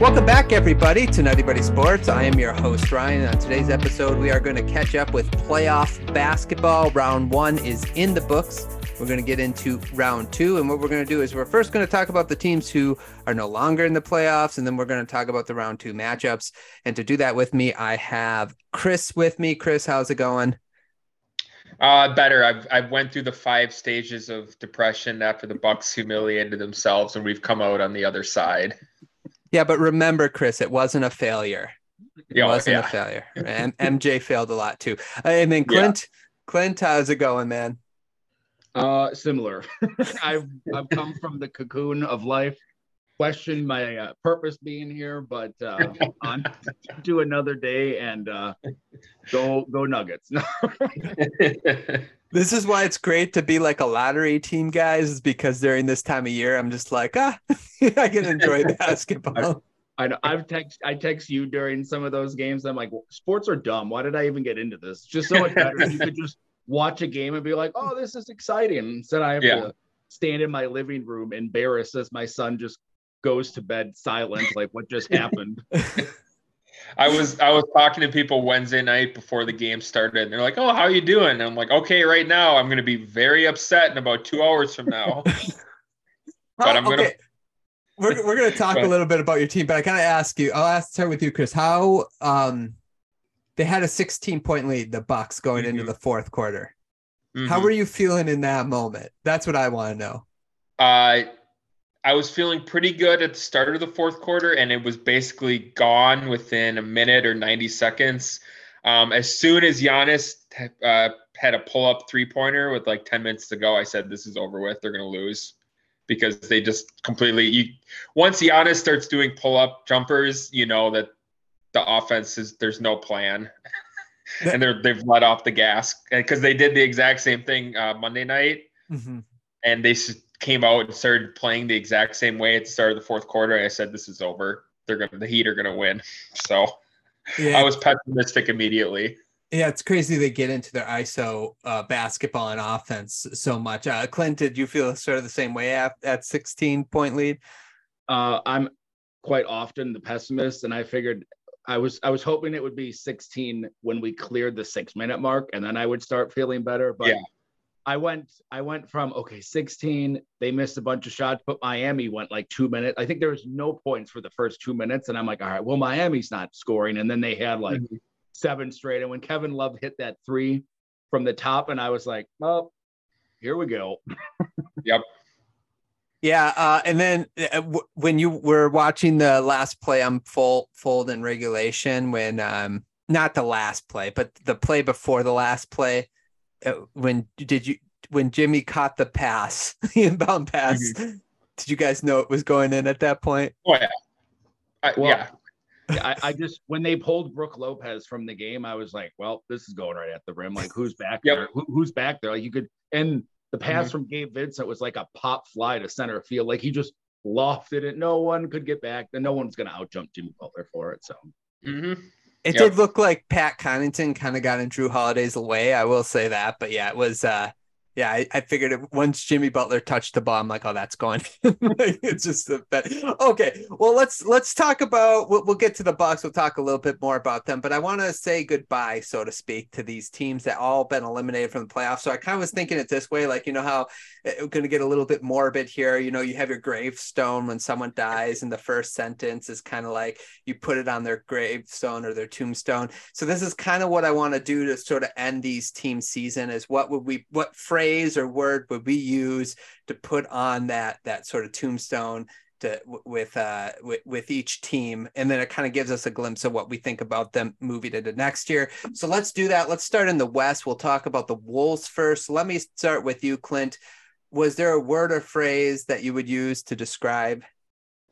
Welcome back, everybody, to NuttieBuddie Sports. I am your host, Ryan. On today's episode, we are going to catch up with playoff basketball. Round one is in the books. We're going to get into round two. And what we're going to do is we're first going to talk about the teams who are no longer in the playoffs. And then we're going to talk about the round two matchups. And to do that with me, I have Chris with me. Chris, how's it going? Uh, better. I've I've went through the five stages of depression after the Bucks humiliated themselves, and we've come out on the other side. Yeah, but remember, Chris, it wasn't a failure. It Oh, wasn't yeah. a failure. And MJ failed a lot too. And then Clint, Clint, how's it going, man? Uh, similar. I've I've come from the cocoon of life, questioned my uh, purpose being here, but uh, on to another day and uh, go go Nuggets. This is why it's great to be like a lottery team, guys, is because during this time of year, I'm just like, ah, I can enjoy basketball. I know I've text I text you during some of those games. I'm like, sports are dumb. Why did I even get into this? It's just so much better. you could just watch a game and be like, oh, this is exciting. Instead, I have Yeah. to stand in my living room embarrassed as my son just goes to bed silent, like what just happened. I was I was talking to people Wednesday night before the game started, and they're like, "Oh, how you doing?" And I'm like, "Okay, right now, I'm going to be very upset in about two hours from now." But I'm gonna- Okay. We're, we're going to talk Go a little bit about your team, but I kind of ask you, I'll ask start with you, Chris. How um they had a 16 point lead, the Bucks going into Mhm. the fourth quarter. How Mhm. were you feeling in that moment? That's what I want to know. Uh, I was feeling pretty good at the start of the fourth quarter, and it was basically gone within a minute or 90 seconds. Um, as soon as Giannis uh, had a pull up three pointer with like 10 minutes to go, I said, This is over with. They're going to lose because they just completely. You, once Giannis starts doing pull up jumpers, you know that the offense is there's no plan. and they're they've let off the gas because they did the exact same thing uh, Monday night Mhm. and they came out and started playing the exact same way at the start of the fourth quarter. I said, "This is over. They're gonna the Heat are gonna win." So Yeah, I was pessimistic immediately. Yeah, it's crazy they get into their ISO uh, basketball and offense so much. Uh, Clint, did you feel sort of the same way at, at 16 point lead? Uh, I'm quite often the pessimist, and I figured I was I was hoping it would be 16 when we cleared the six minute mark, and then I would start feeling better. But Yeah. I went I went from okay 16. They missed a bunch of shots, but Miami went like two minutes. I think there was no points for the first two minutes, and I'm like, all right, well Miami's not scoring, and then they had like seven straight. And when Kevin Love hit that three from the top, and I was like, well, here we go. Yep yeah, uh, and then uh, w- when you were watching the last play on full fold in regulation, when um, not the last play, but the play before the last play, Uh, when did you when Jimmy caught the pass, the inbound pass? Mm-hmm. Did you guys know it was going in at that point? Oh yeah, I, Well, yeah. Yeah, I, I just when they pulled Brook Lopez from the game, I was like, well, this is going right at the rim. Like, who's back Yep. there? Who, who's back there? Like, you could and the pass mm-hmm. from Gabe Vincent was like a pop fly to center field. Like he just lofted it. No one could get back. And no one's gonna out jump Jimmy Butler for it. So hmm It Yep. did look like Pat Connaughton kind of got in Jrue Holiday's way. I will say that, but yeah, it was. uh Yeah, I, I figured it, once Jimmy Butler touched the ball, I'm like, oh, that's gone. it's just a bet. Okay, well, let's let's talk about. We'll, we'll get to the Bucks. We'll talk a little bit more about them, but I want to say goodbye, so to speak, to these teams that all been eliminated from the playoffs. So I kind of was thinking it this way, like you know how eh, we're going to get a little bit morbid here. You know, you have your gravestone when someone dies, and the first sentence is kind of like you put it on their gravestone or their tombstone. So this is kind of what I want to do to sort of end these team season is what would we what phrase or word would we use to put on that that sort of tombstone to with uh with, with each team and then it kind of gives us a glimpse of what we think about them moving into next year. So let's do that. Let's start in the West. We'll talk about the Wolves first. Let me start with you Clint. Was there a word or phrase that you would use to describe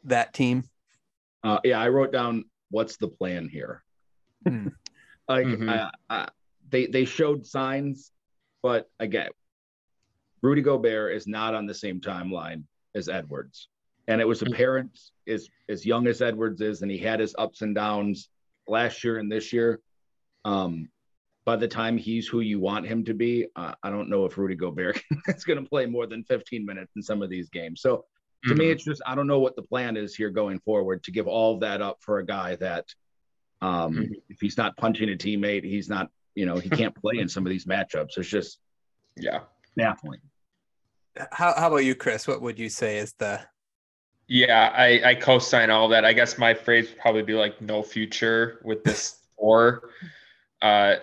that team? uh, yeah, I wrote down what's the plan here. Hmm. like Mhm. uh, uh, they they showed signs, but again, Rudy Gobert is not on the same timeline as Edwards, and it was apparent as as young as Edwards is, and he had his ups and downs last year and this year. Um, by the time he's who you want him to be, uh, I don't know if Rudy Gobert is going to play more than 15 minutes in some of these games. So to mm-hmm. me, it's just I don't know what the plan is here going forward to give all that up for a guy that, um, mm-hmm. if he's not punching a teammate, he's not, you know, he can't play in some of these matchups. It's just, yeah, baffling. How how about you, Chris? What would you say is the? Yeah, I I co-sign all that. I guess my phrase would probably be like no future with this or. Uh,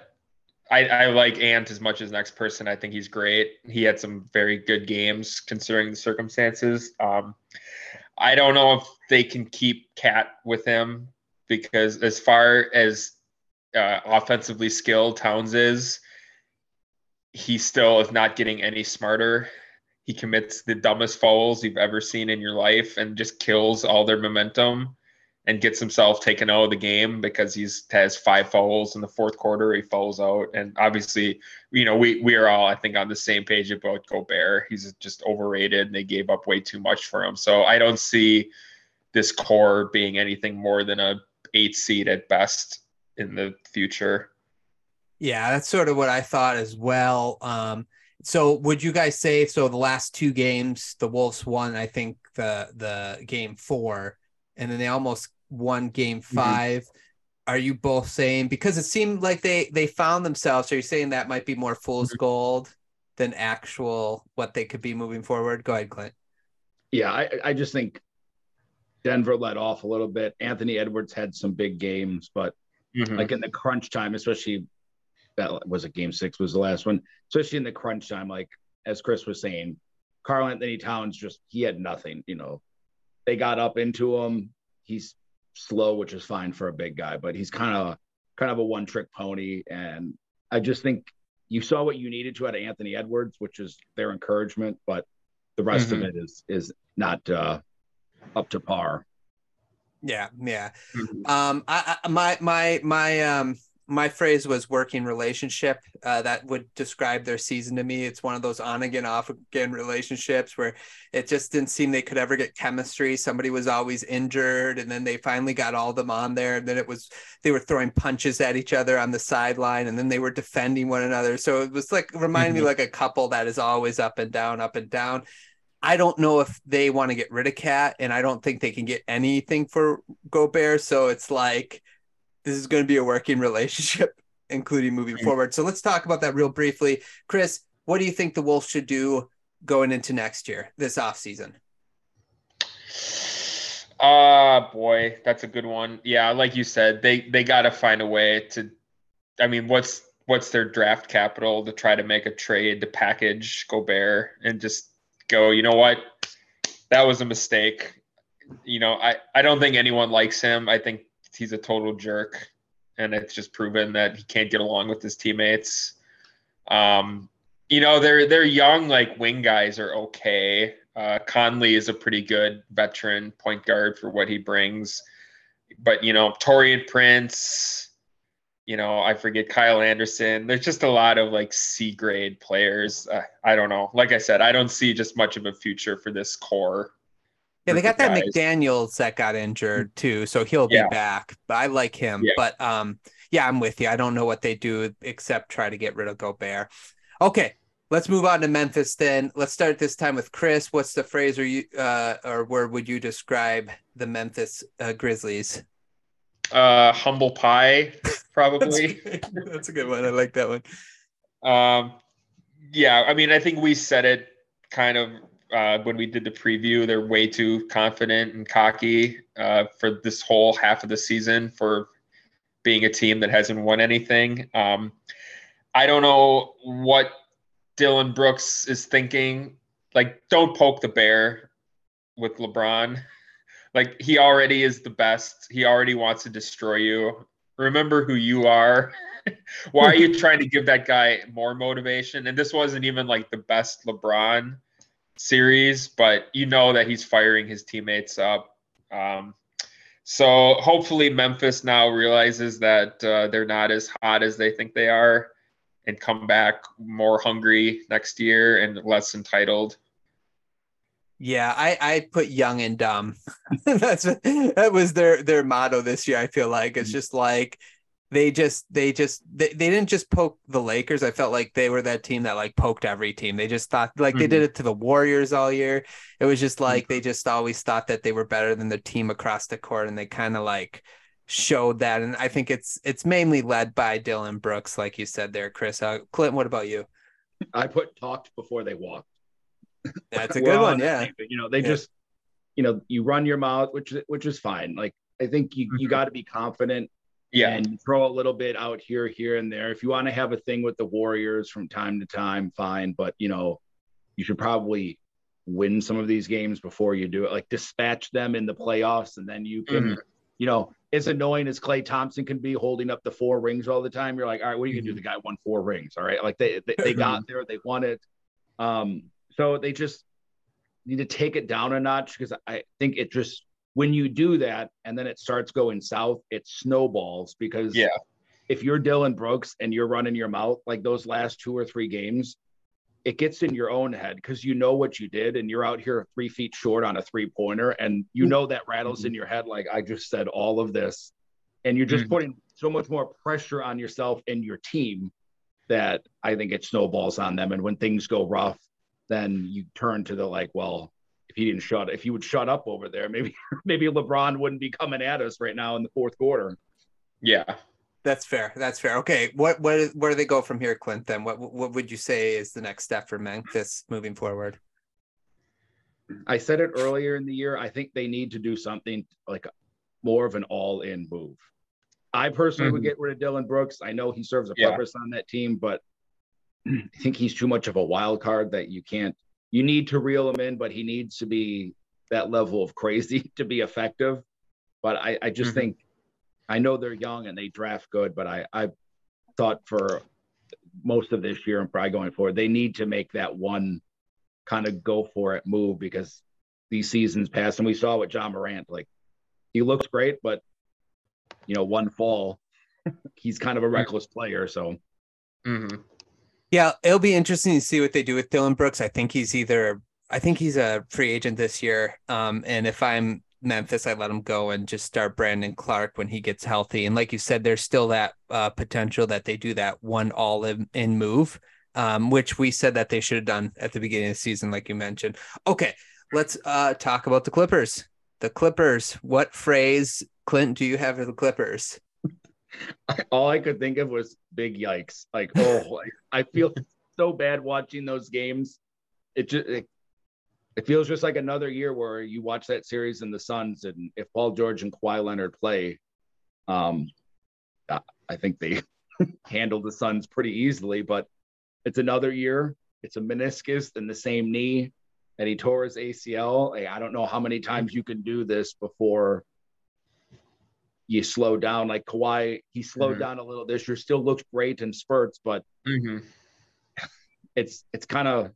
I, I like Ant as much as next person. I think he's great. He had some very good games considering the circumstances. Um, I don't know if they can keep KAT with him because as far as uh, offensively skilled Towns is, he still is not getting any smarter. He commits the dumbest fouls you've ever seen in your life and just kills all their momentum and gets himself taken out of the game because he's has five fouls in the fourth quarter. He fouls out, and obviously, you know, we we are all I think on the same page about Gobert. He's just overrated, and they gave up way too much for him. So I don't see this core being anything more than a eight seed at best in the future. Yeah, that's sort of what I thought as well. Um, so would you guys say so? The last two games, the Wolves won. I think the the game four, and then they almost won game mm-hmm. 5 mm-hmm. Are you both saying because it seemed like they they found themselves? Are you saying that might be more fool's mm-hmm. gold than actual what they could be moving forward? Go ahead, Clint. Yeah, I, I just think Denver let off a little bit. Anthony Edwards had some big games, but mm-hmm. like in the crunch time, especially that was a game six was the last one, especially in the crunch time, like as Chris was saying, Karl-Anthony Towns just he had nothing, you know. They got up into him. He's slow, which is fine for a big guy, but he's kind of kind of a one trick pony. And I just think you saw what you needed to out of Anthony Edwards, which is their encouragement, but the rest mm-hmm. of it is is not uh, up to par. Yeah, yeah. Mm-hmm. Um, I, I my my my um my phrase was working relationship. Uh, that would describe their season to me. It's one of those on again, off again relationships where it just didn't seem they could ever get chemistry. Somebody was always injured, and then they finally got all of them on there. And then it was they were throwing punches at each other on the sideline, and then they were defending one another. So it was like reminding mm-hmm. me like a couple that is always up and down, up and down. I don't know if they want to get rid of KAT, and I don't think they can get anything for Gobert. So it's like this is going to be a working relationship, including moving forward. So let's talk about that real briefly. Chris, what do you think the Wolves should do going into next year, this off season? Ah, uh, boy, that's a good one. Yeah, like you said, they they got to find a way to. I mean, what's what's their draft capital to try to make a trade to package Gobert and just go? You know what? That was a mistake. You know, I I don't think anyone likes him. I think he's a total jerk, and it's just proven that he can't get along with his teammates. Um, you know, they're they're young, like wing guys are okay. Uh, Conley is a pretty good veteran point guard for what he brings, but you know, Taurean Prince, you know, I forget Kyle Anderson. There's just a lot of like C grade players. Uh, I don't know. Like I said, I don't see just much of a future for this core yeah, they got that guys. McDaniels that got injured too, so he'll be back. But I like him. Yeah. But um, yeah, I'm with you. I don't know what they do except try to get rid of Gobert. Okay, let's move on to Memphis then. Let's start this time with Chris. What's the phrase or you uh, or word would you describe the Memphis uh, Grizzlies? Uh, humble pie, probably. that's, that's a good one. I like that one. Um, yeah, I mean, I think we said it kind of uh, when we did the preview. They're way too confident and cocky uh, for this whole half of the season for being a team that hasn't won anything. Um, I don't know what Dillon Brooks is thinking. Like, don't poke the bear with LeBron. Like, he already is the best. He already wants to destroy you. Remember who you are. Why are you trying to give that guy more motivation? And this wasn't even like the best LeBron series, but you know that he's firing his teammates up. Um, so hopefully Memphis now realizes that uh, they're not as hot as they think they are, and come back more hungry next year and less entitled. Yeah, I I put young and dumb. That's that was their their motto this year. I feel like it's just like they just they just they, they didn't just poke the Lakers. I felt like they were that team that like poked every team. They just thought like mm-hmm. they did it to the Warriors all year. It was just like mm-hmm. they just always thought that they were better than the team across the court and they kind of like showed that and I think it's it's mainly led by Dillon Brooks like you said there Chris. Uh, Clint, what about you? I put talked before they walked. That's a good one, yeah. You know, they yeah. just you know, you run your mouth which which is fine. Like I think you you mm-hmm. got to be confident yeah. And throw a little bit out here, here, and there. If you want to have a thing with the Warriors from time to time, fine. But you know, you should probably win some of these games before you do it. Like dispatch them in the playoffs, and then you can, mm-hmm. you know, as annoying as Klay Thompson can be holding up the four rings all the time, you're like, all right, what are you gonna do? Mm-hmm. The guy won four rings. All right. Like they they, they got mm-hmm. there, they won it. Um, so they just need to take it down a notch because I think it just when you do that and then it starts going south, it snowballs because yeah, if you're Dillon Brooks and you're running your mouth like those last two or three games, it gets in your own head because you know what you did and you're out here three feet short on a three pointer and you know that rattles mm-hmm. in your head like I just said all of this and you're just mm-hmm. putting so much more pressure on yourself and your team that I think it snowballs on them and when things go rough then you turn to the like well if he didn't shut if he would shut up over there, maybe maybe LeBron wouldn't be coming at us right now in the fourth quarter. Yeah. That's fair. That's fair. Okay. What what where do they go from here, Clint? Then what what would you say is the next step for Memphis moving forward? I said it earlier in the year. I think they need to do something like more of an all-in move. I personally mm-hmm. would get rid of Dillon Brooks. I know he serves a purpose yeah. on that team, but I think he's too much of a wild card that you can't you need to reel him in, but he needs to be that level of crazy to be effective. But I, I just mm-hmm. think I know they're young and they draft good, but I, I thought for most of this year and probably going forward, they need to make that one kind of go for it move because these seasons passed and we saw with John Morant, like he looks great, but you know, one fall, he's kind of a reckless player. So mm-hmm. Yeah, it'll be interesting to see what they do with Dillon Brooks. I think he's either I think he's a free agent this year. Um, and if I'm Memphis, I let him go and just start Brandon Clarke when he gets healthy. And like you said, there's still that uh, potential that they do that one all in, in move, um, which we said that they should have done at the beginning of the season, like you mentioned. Okay, let's uh, talk about the Clippers. The Clippers. What phrase, Clint, do you have for the Clippers? all I could think of was big yikes. Like, oh, like, I feel so bad watching those games. It just it, it, feels just like another year where you watch that series in the Suns, and if Paul George and Kawhi Leonard play, um, I think they handle the Suns pretty easily. But it's another year. It's a meniscus in the same knee, and he tore his ACL. I don't know how many times you can do this before you slow down. Like Kawhi, he slowed mm-hmm. down a little this year, still looks great in spurts, but mm-hmm. it's it's kind of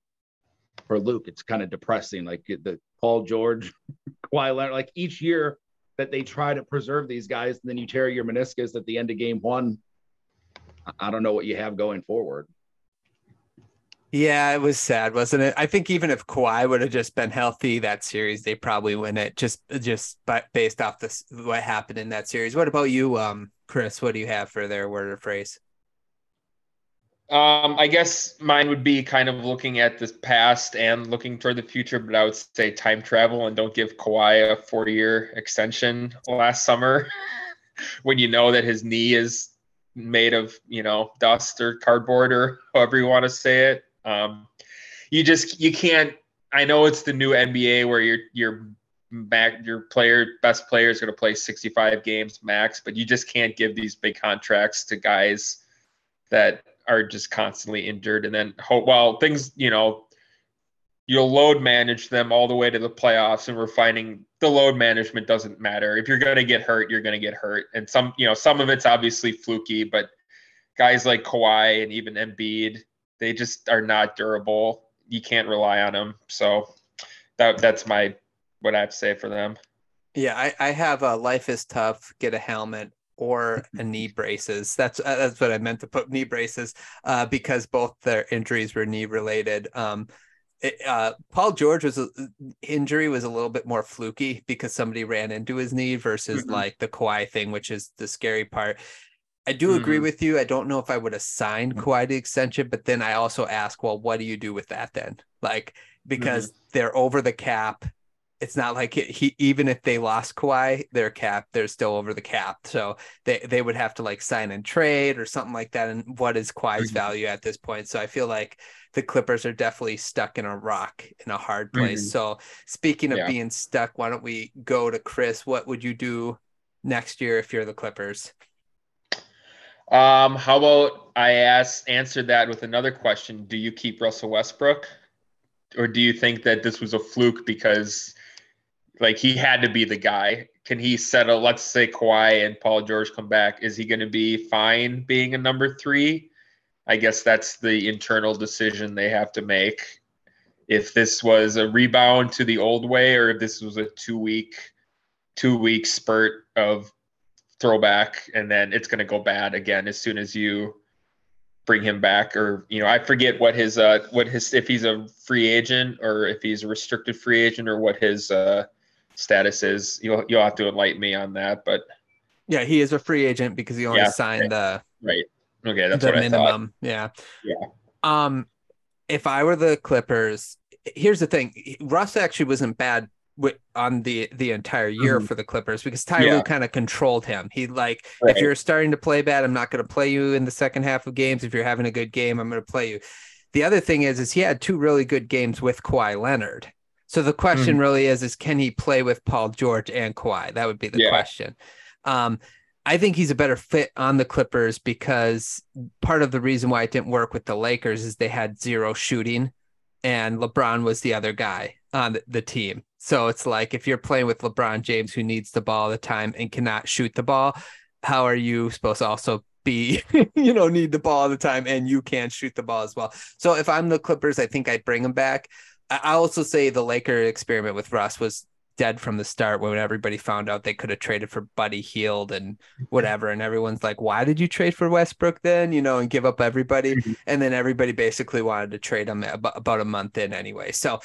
for Luke, it's kind of depressing. Like the Paul George, Kawhi Leonard, like each year that they try to preserve these guys, and then you tear your meniscus at the end of game one. I don't know what you have going forward. Yeah, it was sad, wasn't it? I think even if Kawhi would have just been healthy that series, they probably win it just just based off this what happened in that series. What about you, um, Chris? What do you have for their word or phrase? Um, I guess mine would be kind of looking at the past and looking toward the future, but I would say time travel and don't give Kawhi a four-year extension last summer when you know that his knee is made of, you know, dust or cardboard or however you want to say it. Um, you just you can't. I know it's the new NBA where your your back your player best player is going to play 65 games max, but you just can't give these big contracts to guys that are just constantly injured and then hope well things you know you'll load manage them all the way to the playoffs and we're finding the load management doesn't matter if you're going to get hurt you're going to get hurt and some you know some of it's obviously fluky but guys like Kawhi and even Embiid they just are not durable. You can't rely on them. So that that's my what I have to say for them. Yeah, I, I have a life is tough. Get a helmet or a knee braces. That's uh, that's what I meant to put knee braces uh, because both their injuries were knee related. Um, it, uh, Paul George was a, injury was a little bit more fluky because somebody ran into his knee versus mm-hmm. like the Kawhi thing, which is the scary part I do agree Mhm. with you. I don't know if I would assign signed Mm. Kawhi the extension, but then I also ask, well, what do you do with that then? Like, because they're over the cap. It's not like it, he even if they lost Kawhi, their cap, they're still over the cap. So they they would have to like sign and trade or something like that. And what is Kawhi's Mhm. value at this point? So I feel like the Clippers are definitely stuck in a rock in a hard place. Mhm. So speaking of Yeah. being stuck, why don't we go to Chris? What would you do next year if you're the Clippers? Um, how about I ask answer that with another question? Do you keep Russell Westbrook, or do you think that this was a fluke because, like, he had to be the guy? Can he settle? Let's say Kawhi and Paul George come back. Is he going to be fine being a number three? I guess that's the internal decision they have to make. If this was a rebound to the old way, or if this was a two week, two week spurt of throwback and then it's going to go bad again as soon as you bring him back or you know i forget what his uh what his if he's a free agent or if he's a restricted free agent or what his uh status is you'll you'll have to enlighten me on that but Yeah, he is a free agent because he only Yeah, signed the right okay that's the what i thought minimum. Yeah. Yeah. Um, if I were the Clippers, here's the thing: Russ actually wasn't bad on the the entire year Mhm. for the Clippers because Ty Yeah. Kind of controlled him. He like, Right. if you're starting to play bad, I'm not going to play you in the second half of games. If you're having a good game, I'm going to play you. The other thing is, is he had two really good games with Kawhi Leonard. So the question Mm-hmm. really is, is can he play with Paul George and Kawhi? That would be the Yeah. question. Um, I think he's a better fit on the Clippers because part of the reason why it didn't work with the Lakers is they had zero shooting and LeBron was the other guy on the team. So it's like if you're playing with LeBron James who needs the ball all the time and cannot shoot the ball, how are you supposed to also be, you know, need the ball all the time and you can't shoot the ball as well? So if I'm the Clippers, I think I'd bring him back. I I also say the Laker experiment with Russ was dead from the start when everybody found out they could have traded for Buddy Hield and whatever. And everyone's like, why did you trade for Westbrook then? You know, and give up everybody. Mhm. And then everybody basically wanted to trade him about a month in anyway. So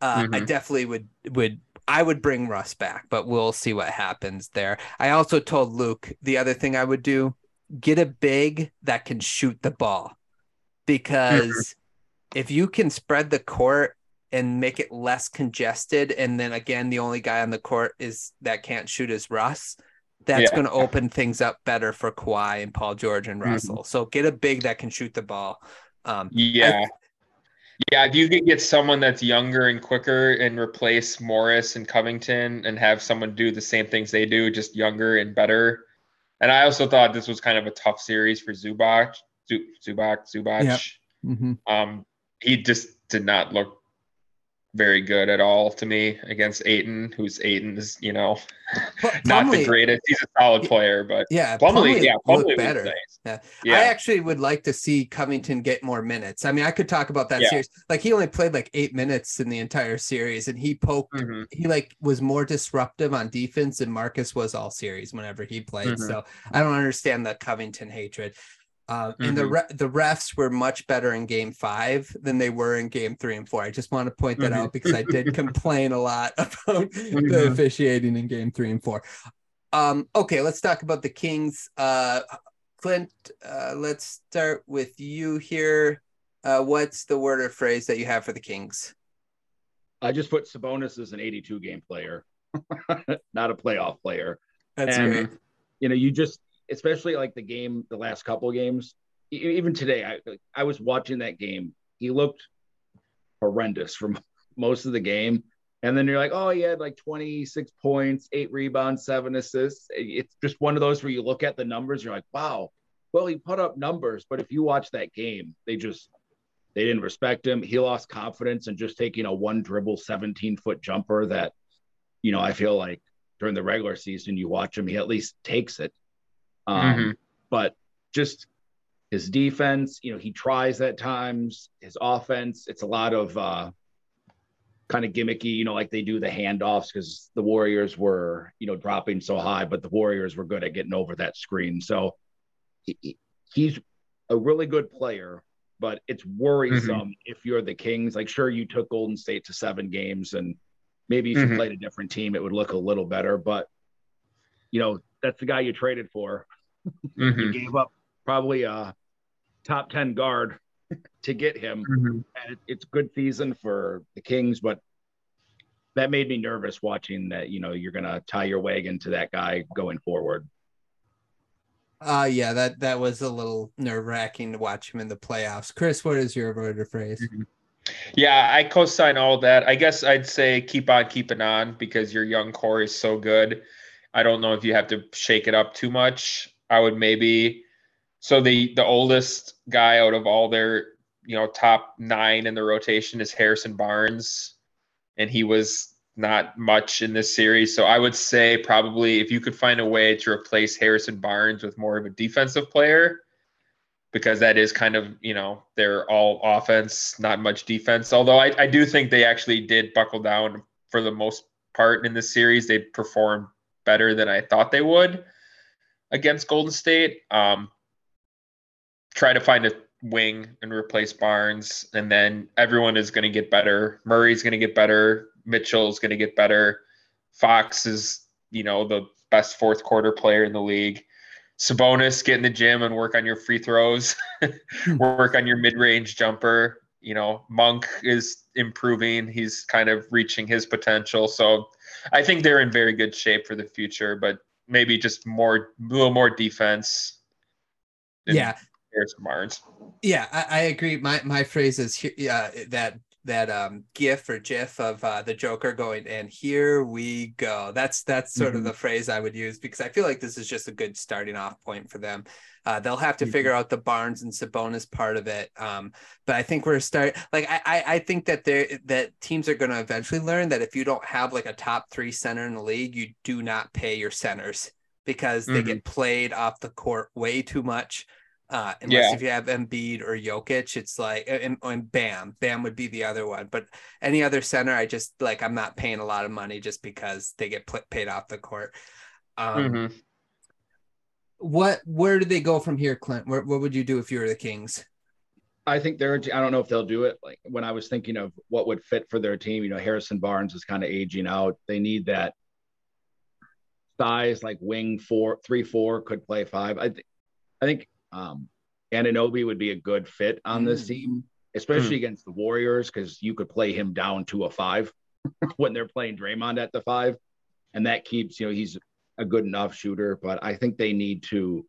uh, I Mhm. definitely would would I would bring Russ back, but we'll see what happens there. I also told Luke the other thing I would do get a big that can shoot the ball because if you can spread the court and make it less congested, and then again, the only guy on the court is that can't shoot is Russ. That's Yeah. going to open things up better for Kawhi and Paul George and Mhm. Russell. So get a big that can shoot the ball. Um, Yeah. Yeah, if you could get someone that's younger and quicker and replace Morris and Covington and have someone do the same things they do, just younger and better. And I also thought this was kind of a tough series for Zubac. Zu- Zubac, Zubac. Yep. Um, he just did not look very good at all to me against Ayton, who's Ayton is, you know, Pl- not the greatest. He's a solid player, but Yeah, Plumlee, Plumlee yeah, Plumlee better. nice. Yeah. Yeah. I actually would like to see Covington get more minutes. I mean, I could talk about that Yeah. series. Like he only played like eight minutes in the entire series, and he poked. Mhm. He like was more disruptive on defense than Marcus was all series whenever he played. Mhm. So I don't understand the Covington hatred. Um, and the Mhm. re- the refs were much better in Game Five than they were in Game Three and Four. I just want to point that out because I did complain a lot about the Mhm. officiating in Game Three and Four. Um, okay, let's talk about the Kings. Uh, Clint, uh, let's start with you here. Uh, what's the word or phrase that you have for the Kings? I just put Sabonis as an 82 game player, not a playoff player. That's And- great. You know, you just, especially like the game, the last couple of games, even today, I I was watching that game. He looked horrendous for most of the game. And then you're like, oh, he had like 26 points, eight rebounds, seven assists. It's just one of those where you look at the numbers, you're like, wow, well, he put up numbers. But if you watch that game, they just, they didn't respect him. He lost confidence and just taking a one dribble 17 foot jumper that, you know, I feel like during the regular season, you watch him, he at least takes it. Um, Mhm. But just his defense, you know, he tries at times. His offense, it's a lot of uh, kind of gimmicky, you know, like they do the handoffs because the Warriors were, you know, dropping so high, but the Warriors were good at getting over that screen. So he- he, he's a really good player, but it's worrisome if you're the Kings. Like, sure, you took Golden State to seven games, and maybe if you Mhm. played a different team, it would look a little better. But you know, that's the guy you traded for. Mhm. You gave up probably a top 10 guard to get him. Mhm. And it, it's good season for the Kings, but that made me nervous watching that, you know, you're going to tie your wagon to that guy going forward. Uh yeah, that that was a little nerve wracking to watch him in the playoffs. Chris, what is your word or phrase? Yeah, I co-sign all that. I guess I'd say keep on keeping on because your young core is so good. I don't know if you have to shake it up too much. I would maybe so the the oldest guy out of all their you know top nine in the rotation is Harrison Barnes, and he was not much in this series. So I would say probably if you could find a way to replace Harrison Barnes with more of a defensive player, because that is kind of you know they're all offense, not much defense. Although I, I do think they actually did buckle down for the most part in this series. They performed better than I thought they would against Golden State. Um, try to find a wing and replace Barnes, and then everyone is going to get better. Murray's going to get better. Mitchell's going to get better. Fox is you know the best fourth quarter player in the league. Sabonis, get in the gym and work on your free throws, work on your mid-range jumper. You know, Monk is improving. He's kind of reaching his potential. So I think they're in very good shape for the future, but maybe just more, a little more defense. Yeah, Harrison Barnes. yeah, I, I agree. My my phrase is uh, that that um gif or gif of uh, the Joker going and here we go. That's that's sort of Mhm. the phrase I would use because I feel like this is just a good starting off point for them. Uh, they'll have to Mhm. figure out the Barnes and Sabonis part of it. Um, but I think we're start like I I, I think that they that teams are going to eventually learn that if you don't have like a top three center in the league, you do not pay your centers because they Mhm. get played off the court way too much. Uh, unless Yeah. if you have Embiid or Jokic, it's like and, and Bam, Bam would be the other one. But any other center, I just like I'm not paying a lot of money just because they get paid off the court. Um, Mhm. What where do they go from here, Clint? What what would you do if you were the Kings? I think they're, I don't know if they'll do it. Like when I was thinking of what would fit for their team, you know, Harrison Barnes is kind of aging out. They need that size, like wing four, three, four could play five. I think, I think, um, Anunoby would be a good fit on this Mm. team, especially against the Warriors, because you could play him down to a five when they're playing Draymond at the five. And that keeps, you know, he's a good enough shooter, but I think they need to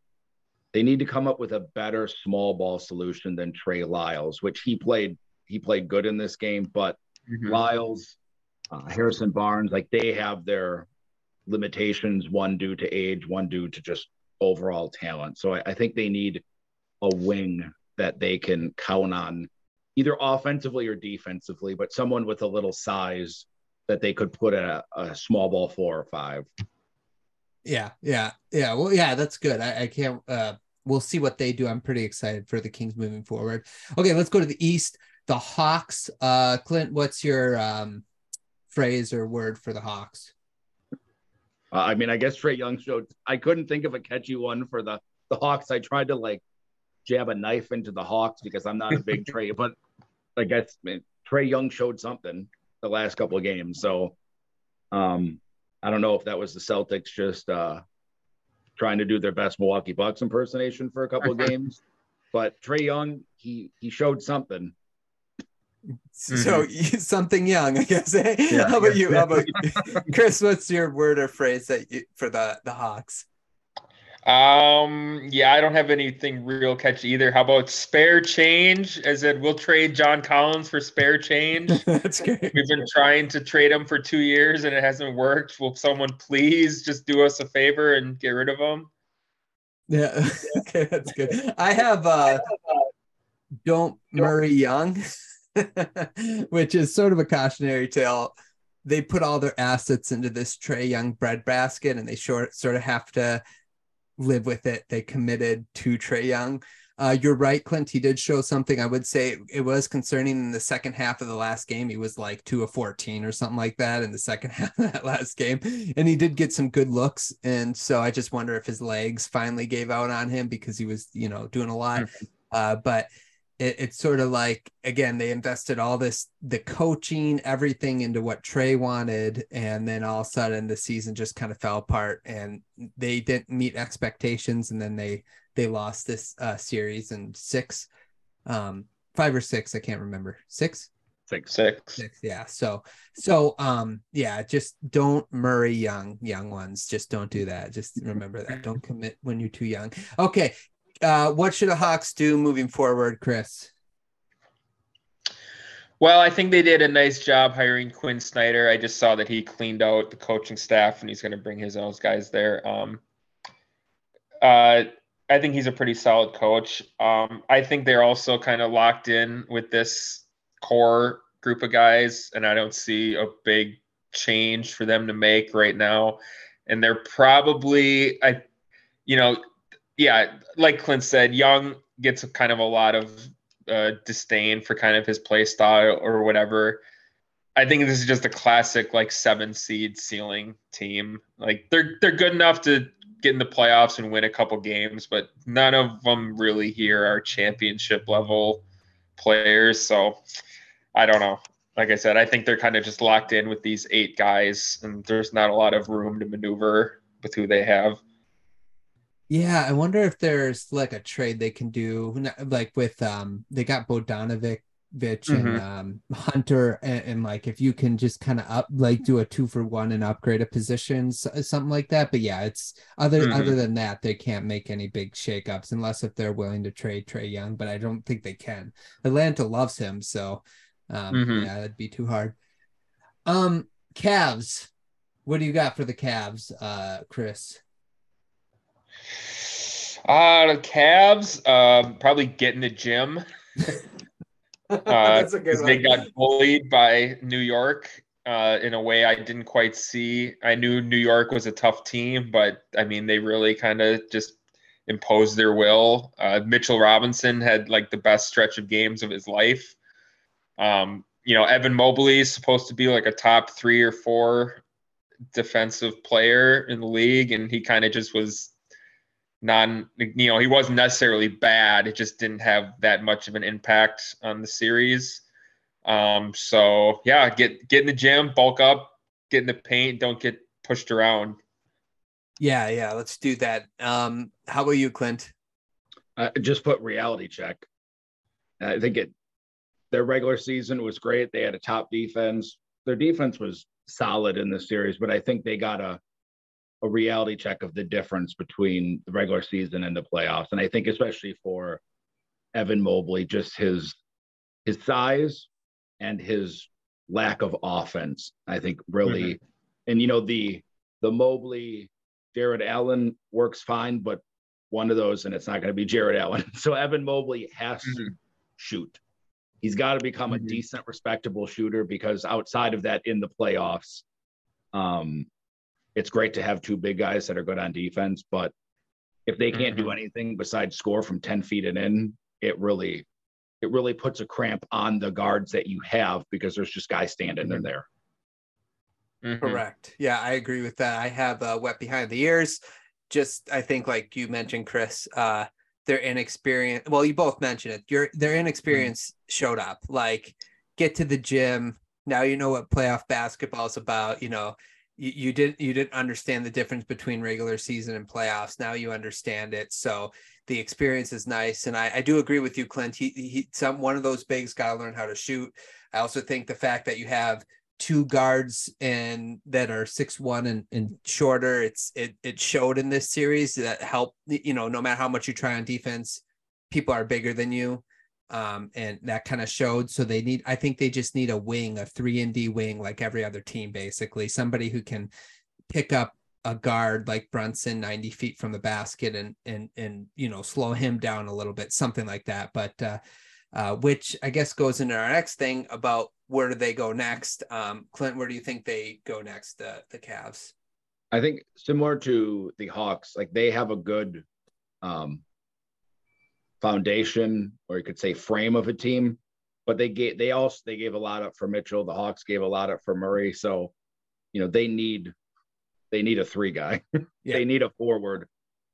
they need to come up with a better small ball solution than Trey Lyles, which he played he played good in this game, but Mhm. Lyles, uh, Harrison Barnes, like they have their limitations, one due to age, one due to just overall talent. So I, I think they need a wing that they can count on either offensively or defensively, but someone with a little size that they could put a, a small ball four or five. Yeah, yeah, yeah. Well, yeah, that's good. I, I can't. Uh, we'll see what they do. I'm pretty excited for the Kings moving forward. Okay, let's go to the East. The Hawks. Uh, Clint, what's your um phrase or word for the Hawks? Uh, I mean, I guess Trae Young showed. I couldn't think of a catchy one for the the Hawks. I tried to like jab a knife into the Hawks because I'm not a big Trae, but I guess man, Trae Young showed something the last couple of games. So, um, I don't know if that was the Celtics just uh trying to do their best Milwaukee Bucks impersonation for a couple of games, but Trae Young he he showed something. So something young, I guess. eh? Yeah. How about you? How about? Chris? What's your word or phrase that you, for the the Hawks? Um, yeah, I don't have anything real catchy either. How about spare change? As in, we'll trade John Collins for spare change. That's great. We've been trying to trade him for two years and it hasn't worked. Will someone please just do us a favor and get rid of him? Yeah. okay, that's good. I have uh don't Murray Young, which is sort of a cautionary tale. They put all their assets into this Trae Young breadbasket and they short sort of have to live with it. They committed to Trae Young. Uh, you're right, Clint. He did show something. I would say it was concerning in the second half of the last game. He was like two of 14 or something like that in the second half of that last game. And he did get some good looks. And so I just wonder if his legs finally gave out on him because he was, you know, doing a lot. Uh, but it, it's sort of like again they invested all this the coaching everything into what trae wanted and then all of a sudden the season just kind of fell apart and they didn't meet expectations and then they they lost this uh, series in six um five or six I can't remember. Six? Six. Six. six yeah. So so um yeah just don't murray young young ones. Just don't do that. Just remember that. Don't commit when you're too young. Okay uh what should the hawks do moving forward chris Well, I think they did a nice job hiring Quin Snyder. I just saw that he cleaned out the coaching staff and he's going to bring his own guys there. Um, uh, I think he's a pretty solid coach. Um, I think they're also kind of locked in with this core group of guys, and I don't see a big change for them to make right now. And they're probably, I, you know, yeah, like Clint said, Young gets kind of a lot of uh, disdain for kind of his play style or whatever. I think this is just a classic like seven seed ceiling team. Like they're they're good enough to get in the playoffs and win a couple games, but none of them really here are championship level players. So I don't know. Like I said, I think they're kind of just locked in with these eight guys, and there's not a lot of room to maneuver with who they have. Yeah, I wonder if there's like a trade they can do, like with um, they got Bogdanovic, Vich, and Mhm. um, Hunter, and, and like if you can just kind of up, like do a two for one and upgrade a position, s- something like that. But yeah, it's other Mhm. other than that, they can't make any big shakeups unless if they're willing to trade Trae Young. But I don't think they can. Atlanta loves him, so um, Mhm. yeah, that'd be too hard. Um, Cavs, what do you got for the Cavs, uh, Chris? Uh, the Cavs, um, probably get in the gym. Uh, That's a good 'cause they got bullied by New York uh, in a way I didn't quite see. I knew New York was a tough team, but I mean, they really kind of just imposed their will. Uh, Mitchell Robinson had like the best stretch of games of his life. Um, you know, Evan Mobley is supposed to be like a top three or four defensive player in the league, and he kind of just was non you know he wasn't necessarily bad it just didn't have that much of an impact on the series um so yeah get get in the gym bulk up get in the paint don't get pushed around Yeah, yeah, let's do that. Um, how about you, Clint? Uh, just put reality check. I think it. Their regular season was great. They had a top defense. Their defense was solid in the series, but I think they got a a reality check of the difference between the regular season and the playoffs. And I think especially for Evan Mobley, just his his size and his lack of offense, I think really, and you know the the Mobley Jarrett Allen works fine, but one of those, and it's not going to be Jarrett Allen. So Evan Mobley has to Mhm. shoot. He's got to become a Mhm. decent, respectable shooter because outside of that, in the playoffs, um, it's great to have two big guys that are good on defense. But if they can't do Mhm. anything besides score from ten feet and in, it really, it really puts a cramp on the guards that you have because there's just guys standing in there. Mhm. Correct. Yeah, I agree with that. I have uh, wet behind the ears. Just I think, like you mentioned, Chris, uh, their inexperience. Well, you both mentioned it. Your their inexperience showed up. Like, get to the gym. Now you know what playoff basketball is about. You know, you, you didn't you didn't understand the difference between regular season and playoffs. Now you understand it. So the experience is nice, and I, I do agree with you, Clint. He, he some one of those bigs got to learn how to shoot. I also think the fact that you have two guards and that are six one and, and shorter it's it it showed in this series that help you know no matter how much you try on defense people are bigger than you um and that kind of showed so they need i think they just need a wing a 3 and d wing like every other team basically somebody who can pick up a guard like Brunson 90 feet from the basket and and and you know slow him down a little bit something like that but uh uh, which I guess goes into our next thing about where do they go next. Um, Clint, where do you think they go next? The the Cavs. I think similar to the Hawks, like they have a good um, foundation, or you could say frame of a team. But they gave they also they gave a lot up for Mitchell. The Hawks gave a lot up for Murray. So, you know, they need they need a three guy. Yeah. they need a forward,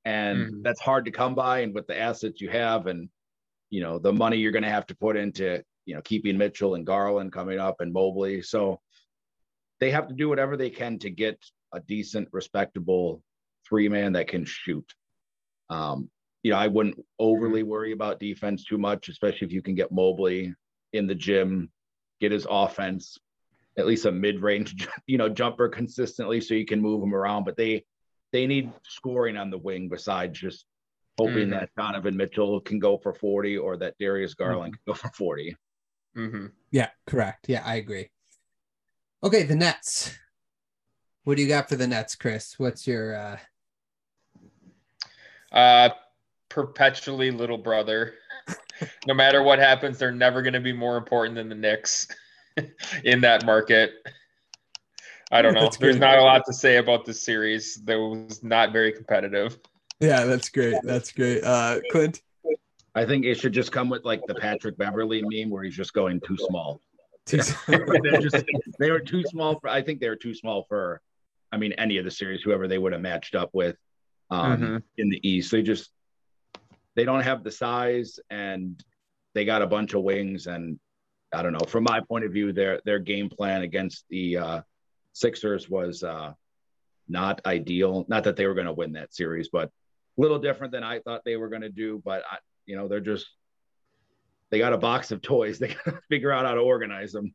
and Mhm. that's hard to come by. And with the assets you have, and you know, the money you're going to have to put into, you know, keeping Mitchell and Garland coming up and Mobley. So they have to do whatever they can to get a decent, respectable three man that can shoot. Um, you know, I wouldn't overly worry about defense too much, especially if you can get Mobley in the gym, get his offense, at least a mid-range, you know, jumper consistently so you can move him around. But they they need scoring on the wing besides just hoping mm-hmm. that Donovan Mitchell can go for 40 or that Darius Garland mm-hmm. can go for 40. Mm-hmm. Yeah, correct. Yeah, I agree. Okay, the Nets. What do you got for the Nets, Chris? What's your uh uh perpetually little brother. no matter what happens, they're never going to be more important than the Knicks in that market. I don't know. There's not a lot to say about this series. That was not very competitive. Yeah, that's great. That's great. Uh, Clint. I think it should just come with like the Patrick Beverley meme where he's just going too small. Too They're just they were too small for. I think they were too small for. I mean, any of the series, whoever they would have matched up with um, mm-hmm. in the East. They just they don't have the size, and they got a bunch of wings. And I don't know. From my point of view, their their game plan against the uh, Sixers was uh, not ideal. Not that they were going to win that series, but a little different than I thought they were going to do. But I, you know, they're just they got a box of toys. They got to figure out how to organize them.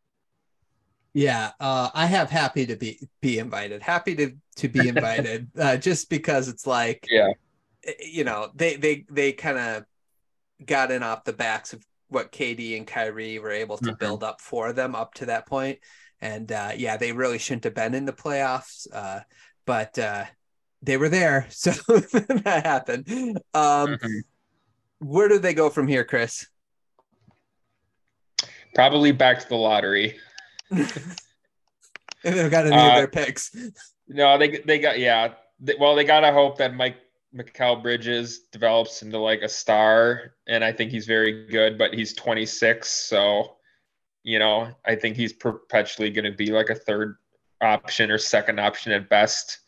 Yeah, uh, I have happy to be be invited. Happy to to be invited, uh, just because it's like, yeah, you know, they they they kind of got in off the backs of what KD and Kyrie were able to mm-hmm. build up for them up to that point, and uh, yeah, they really shouldn't have been in the playoffs, uh, but uh, they were there, so that happened. Um, mm-hmm. Where do they go from here, Chris? Probably back to the lottery. and they've got to uh, their picks. No, they they got yeah. They, well, they gotta hope that Mike Mikal Bridges develops into like a star, and I think he's very good. But he's 26, so you know I think he's perpetually going to be like a third option or second option at best.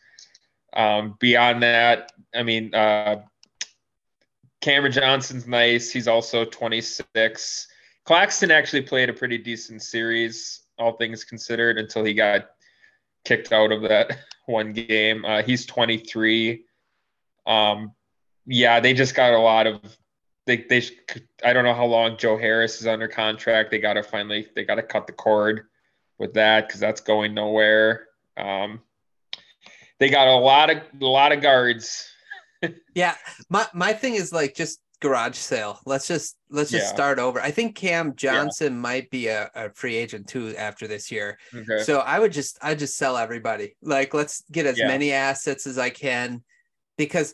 Um, beyond that, I mean, uh, Cameron Johnson's nice. He's also 26. Claxton actually played a pretty decent series, all things considered, until he got kicked out of that one game. Uh, he's 23. Um, yeah, they just got a lot of. They, they I don't know how long Joe Harris is under contract. They got to finally they got to cut the cord with that because that's going nowhere. Um, they got a lot of a lot of guards. yeah, my my thing is like just garage sale. Let's just let's just yeah. start over. I think Cam Johnson yeah. might be a, a, free agent too after this year. Okay. So I would just I just sell everybody. Like let's get as yeah. many assets as I can because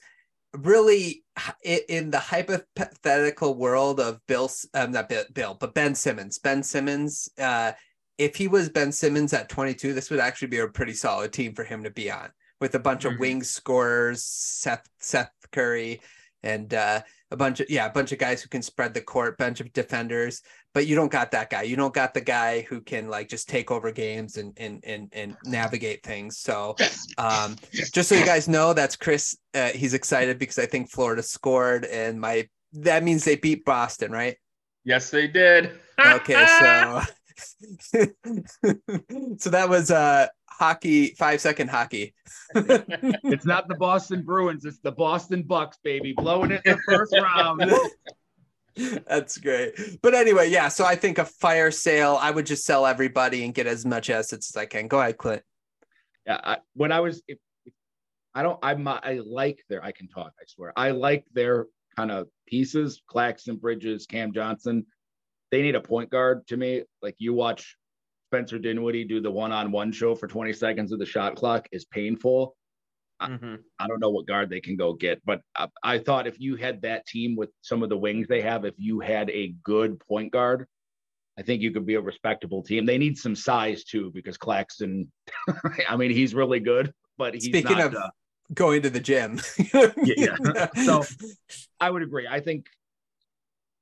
really in the hypothetical world of Bill um, not Bill but Ben Simmons. Ben Simmons uh if he was Ben Simmons at 22, this would actually be a pretty solid team for him to be on with a bunch mm-hmm. of wing scorers, Seth Seth Curry, and uh, a bunch of yeah, a bunch of guys who can spread the court, bunch of defenders. But you don't got that guy. You don't got the guy who can like just take over games and and and, and navigate things. So um, just so you guys know, that's Chris. Uh, he's excited because I think Florida scored, and my that means they beat Boston, right? Yes, they did. okay, so so that was uh hockey, five second hockey. it's not the Boston Bruins, it's the Boston Bucks, baby, blowing it in the first round. That's great. But anyway, yeah. So I think a fire sale, I would just sell everybody and get as much assets as I can. Go ahead, Clint. Yeah. I, when I was, if, I don't, I'm, I like their, I can talk, I swear. I like their kind of pieces, Claxton Bridges, Cam Johnson. They need a point guard to me. Like you watch Spencer Dinwiddie do the one-on-one show for 20 seconds of the shot clock is painful. Mm-hmm. I, I, don't know what guard they can go get, but I, I, thought if you had that team with some of the wings they have, if you had a good point guard, I think you could be a respectable team. They need some size too, because Claxton, I mean, he's really good, but he's speaking not, of uh, going to the gym. yeah, yeah. So I would agree. I think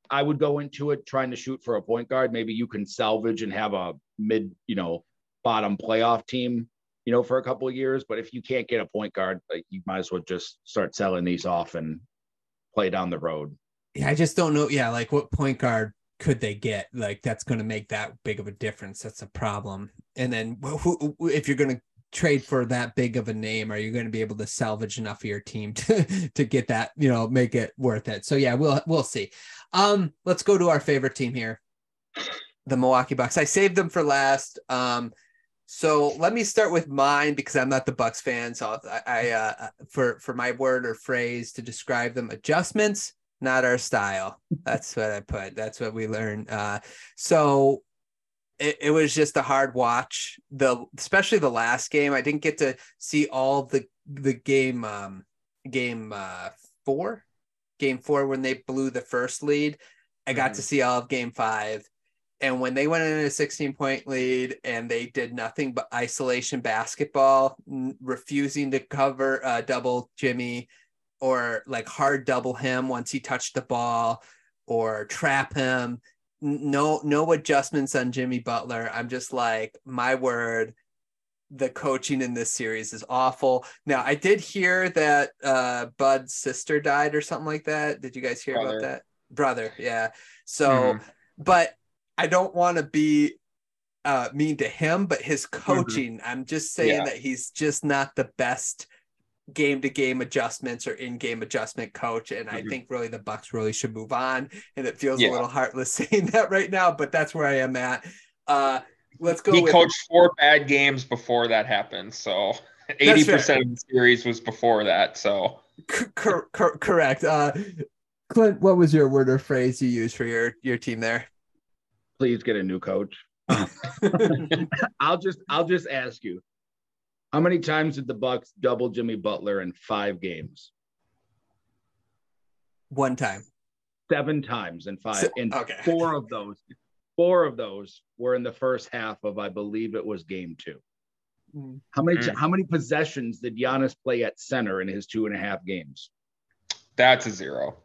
I would go into it trying to shoot for a point guard. Maybe you can salvage and have a mid, you know, bottom playoff team, you know, for a couple of years. But if you can't get a point guard, like, you might as well just start selling these off and play down the road. yeah, I just don't know. Yeah, like what point guard could they get? Like that's going to make that big of a difference. That's a problem. And then who, if you're going to trade for that big of a name, are you going to be able to salvage enough of your team to to get that, you know, make it worth it? So yeah, we'll we'll see. Um, let's go to our favorite team here, the Milwaukee Bucks. I saved them for last. Um, so let me start with mine because I'm not the Bucks fan. So I, I uh, for for my word or phrase to describe them, adjustments, not our style. That's what I put. That's what we learned. Uh, so it, it was just a hard watch. The especially the last game. I didn't get to see all the the game um, game uh, four, game four when they blew the first lead. I got mm-hmm. to see all of game five and when they went in a 16 point lead and they did nothing but isolation basketball, refusing to cover uh, double Jimmy or like hard double him once he touched the ball or trap him. No, no adjustments on Jimmy Butler. I'm just like, my word, the coaching in this series is awful. Now, I did hear that uh, Bud's sister died or something like that. Did you guys hear Brother. about that? Brother, yeah. So, mm-hmm. but I don't want to be uh, mean to him, but his mm-hmm. coaching, mm-hmm. I'm just saying yeah. that he's just not the best game to game adjustments or in game adjustment coach. And mm-hmm. I think really the Bucks really should move on. And it feels yeah. a little heartless saying that right now, but that's where I am at. Uh, let's go. He with- coached four bad games before that happened. So 80% of the series was before that. So cor- cor- correct. Uh, Clint, what was your word or phrase you used for your, your team there? please get a new coach. I'll just I'll just ask you, how many times did the Bucks double Jimmy Butler in five games? One time. Seven times in five. And okay. four of those, four of those were in the first half of I believe it was game two. Mm. How many mm. how many possessions did Giannis play at center in his two and a half games? That's a zero.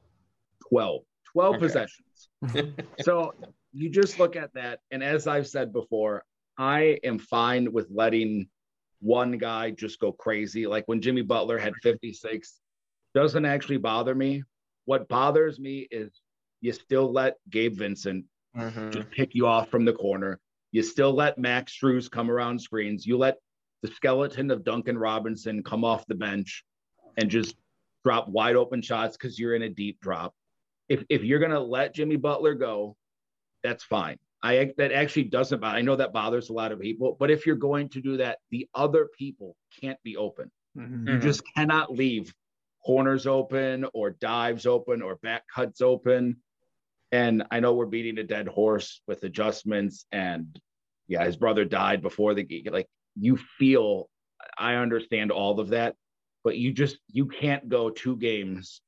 12. 12 okay. possessions. so you just look at that. And as I've said before, I am fine with letting one guy just go crazy. Like when Jimmy Butler had 56, doesn't actually bother me. What bothers me is you still let Gabe Vincent mm-hmm. just pick you off from the corner. You still let Max Strus come around screens. You let the skeleton of Duncan Robinson come off the bench and just drop wide open shots because you're in a deep drop. If, if you're going to let Jimmy Butler go, that's fine. I that actually doesn't I know that bothers a lot of people, but if you're going to do that, the other people can't be open. Mm-hmm. You just cannot leave corners open or dives open or back cuts open. And I know we're beating a dead horse with adjustments and yeah, his brother died before the game. Like you feel I understand all of that, but you just you can't go two games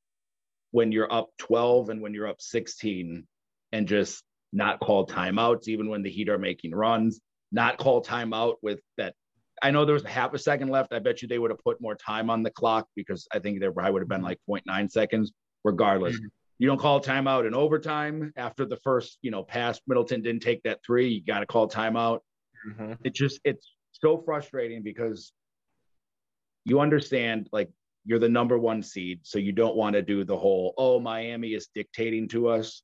when you're up 12 and when you're up 16 and just not call timeouts even when the Heat are making runs, not call timeout with that. I know there was half a second left. I bet you they would have put more time on the clock because I think there probably would have been like 0.9 seconds. Regardless, mm-hmm. You don't call timeout in overtime after the first, you know, pass. Middleton didn't take that three. You got to call timeout. Mm-hmm. It just it's so frustrating because you understand like you're the number one seed, so you don't want to do the whole oh Miami is dictating to us.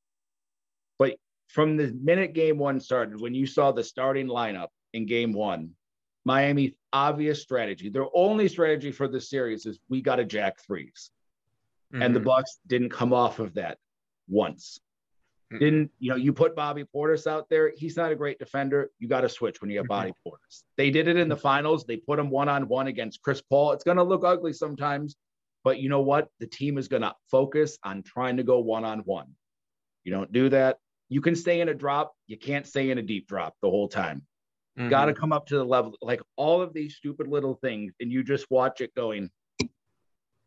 But from the minute game one started, when you saw the starting lineup in game one, Miami's obvious strategy, their only strategy for the series is we got to jack 3s mm-hmm. And the mm-hmm. Bucks didn't come off of that once. Mm-hmm. Didn't, you know, you put Bobby Portis out there. He's not a great defender. You got to switch when you have mm-hmm. Bobby Portis. They did it in the finals. They put him one on one against Chris Paul. It's going to look ugly sometimes, but you know what? The team is going to focus on trying to go one on one. You don't do that, you can stay in a drop, you can't stay in a deep drop the whole time. Mm-hmm. Got to come up to the level, like all of these stupid little things, and you just watch it going.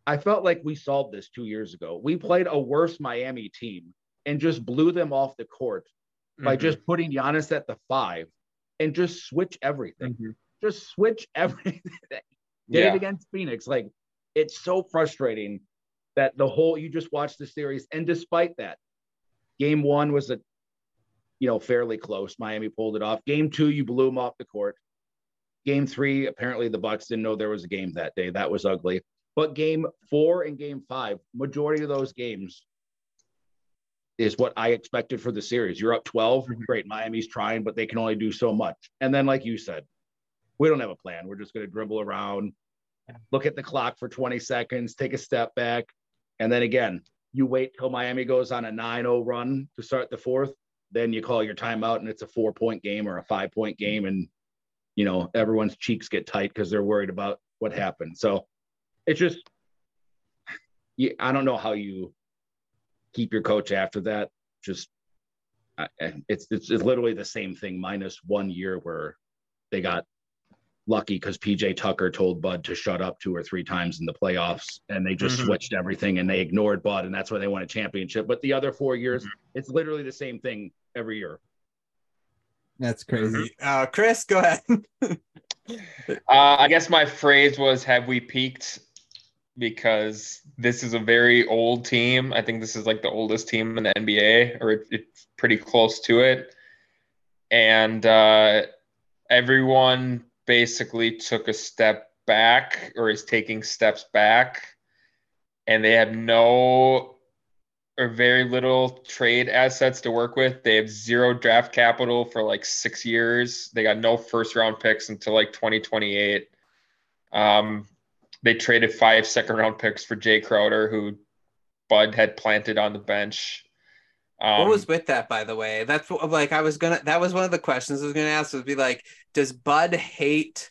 I felt like we solved this two years ago. We played a worse Miami team and just blew them off the court mm-hmm. by just putting Giannis at the five and just switch everything. Mm-hmm. Just switch everything. Did yeah. it against Phoenix. Like it's so frustrating that the whole you just watch the series. And despite that, game one was a you know, fairly close. Miami pulled it off. Game two, you blew them off the court. Game three, apparently the Bucks didn't know there was a game that day. That was ugly. But game four and game five, majority of those games, is what I expected for the series. You're up 12, Mhm. great. Miami's trying, but they can only do so much. And then, like you said, we don't have a plan. We're just going to dribble around, look at the clock for 20 seconds, take a step back. And then again, you wait till Miami goes on a 9 0 run to start the fourth. Then you call your timeout and it's a four point game or a five point game. And, you know, everyone's cheeks get tight because they're worried about what happened. So it's just, you, I don't know how you keep your coach after that. Just, I- I- it's, it's it's literally the same thing minus one year where they got lucky because PJ Tucker told Bud to shut up two or three times in the playoffs, and they just Mhm. switched everything and they ignored Bud, and that's why they won a championship. But the other four years, Mhm. it's literally the same thing every year. That's crazy. Uh, Chris, go ahead. Uh, I guess my phrase was "Have we peaked?" Because this is a very old team. I think this is like the oldest team in the NBA, or it, it's pretty close to it. And uh, everyone basically took a step back, or is taking steps back, and they have no or very little trade assets to work with. They have zero draft capital for like six years. They got no first round picks until like 2028. Um, they traded five second round picks for Jae Crowder, who Bud had planted on the bench. Um, what was with that, by the way? That's what, like I was gonna. That was one of the questions I was gonna ask. Was be like, does Bud hate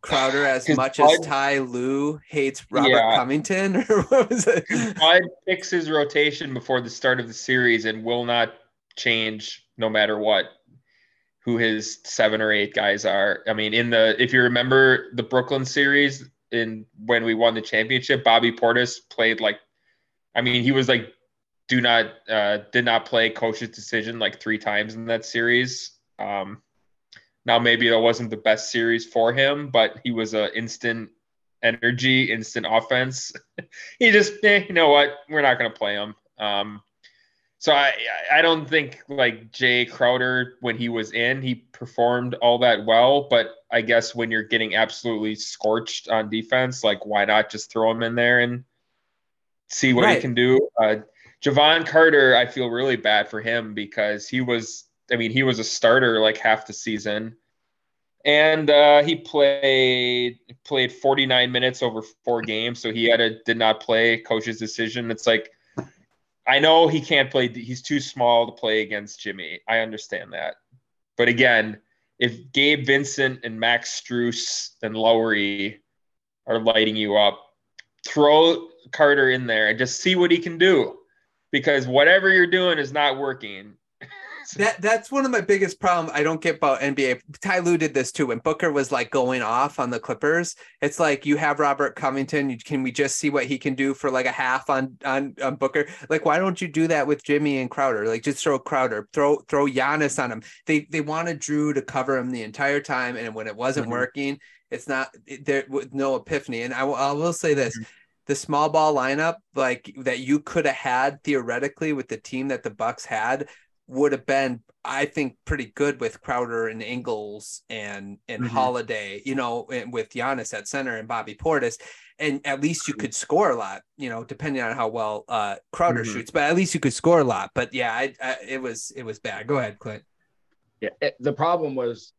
Crowder as much as Ty Lue hates Robert Yeah. Covington, or what was it? Bud picks his rotation before the start of the series and will not change no matter what who his seven or eight guys are. I mean, in the if you remember the Brooklyn series in when we won the championship, Bobby Portis played like I mean, he was like do not uh did not play coach's decision like three times in that series. Um now maybe that wasn't the best series for him, but he was a instant energy, instant offense. he just, eh, you know what, we're not going to play him. Um, so I, I don't think like Jae Crowder when he was in, he performed all that well. But I guess when you're getting absolutely scorched on defense, like why not just throw him in there and see what Right. he can do? Uh, Jevon Carter, I feel really bad for him because he was, I mean, he was a starter like half the season and uh, he played played 49 minutes over four games so he had a did not play coach's decision it's like i know he can't play he's too small to play against jimmy. I understand that. But again if gabe vincent and max Strus and lowry are lighting you up throw carter in there and just see what he can do. Because whatever you're doing is not working That that's one of my biggest problems I don't get about NBA. Ty Lue did this too when Booker was like going off on the Clippers. It's like you have Robert Covington. you- Can we just see what he can do for like a half on on, on Booker? Like why don't you do that with Jimmy and Crowder? Like just throw Crowder, throw throw Giannis on him. They they wanted Jrue to cover him the entire time, and when it wasn't Mhm. working, it's not there with no epiphany. And I will I will say this. Mhm. The small ball lineup, like that, you could have had theoretically with the team that the Bucks had, would have been, I think, pretty good with Crowder and Ingles and and Mhm. Holiday, you know, and with Giannis at center and Bobby Portis, and at least you could score a lot, you know, depending on how well uh Crowder Mhm. shoots, but at least you could score a lot. But yeah, I, I it was it was bad. Go ahead, Clint. Yeah, it- the problem was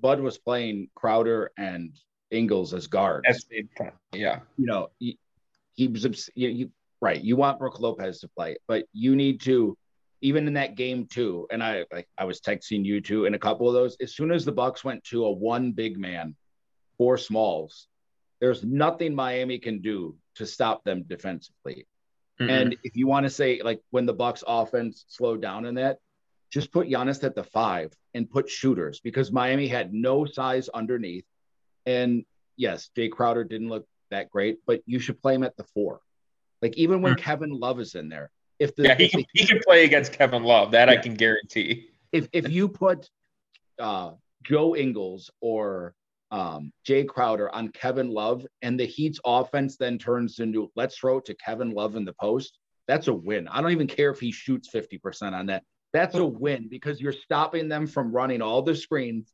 Bud was playing Crowder and Ingles as guards. That's yeah you know, he, he was obs- you, you right. You want Brook Lopez to play, but you need to even in that game too. And I like I was texting you too in a couple of those. As soon as the Bucks went to a one big man, four smalls, there's nothing Miami can do to stop them defensively. Mm-hmm. And if you want to say like when the Bucks offense slowed down in that, just put Giannis at the five and put shooters because Miami had no size underneath. And yes, Jae Crowder didn't look that great, but you should play him at the four. Like even when Kevin Love is in there, if the, yeah, he if, can, the- he can play against Kevin Love. That I can guarantee. if if you put uh, Joe Ingles or um, Jae Crowder on Kevin Love and the Heat's offense then turns into let's throw it to Kevin Love in the post, that's a win. I don't even care if he shoots 50% on that. That's a win because you're stopping them from running all the screens.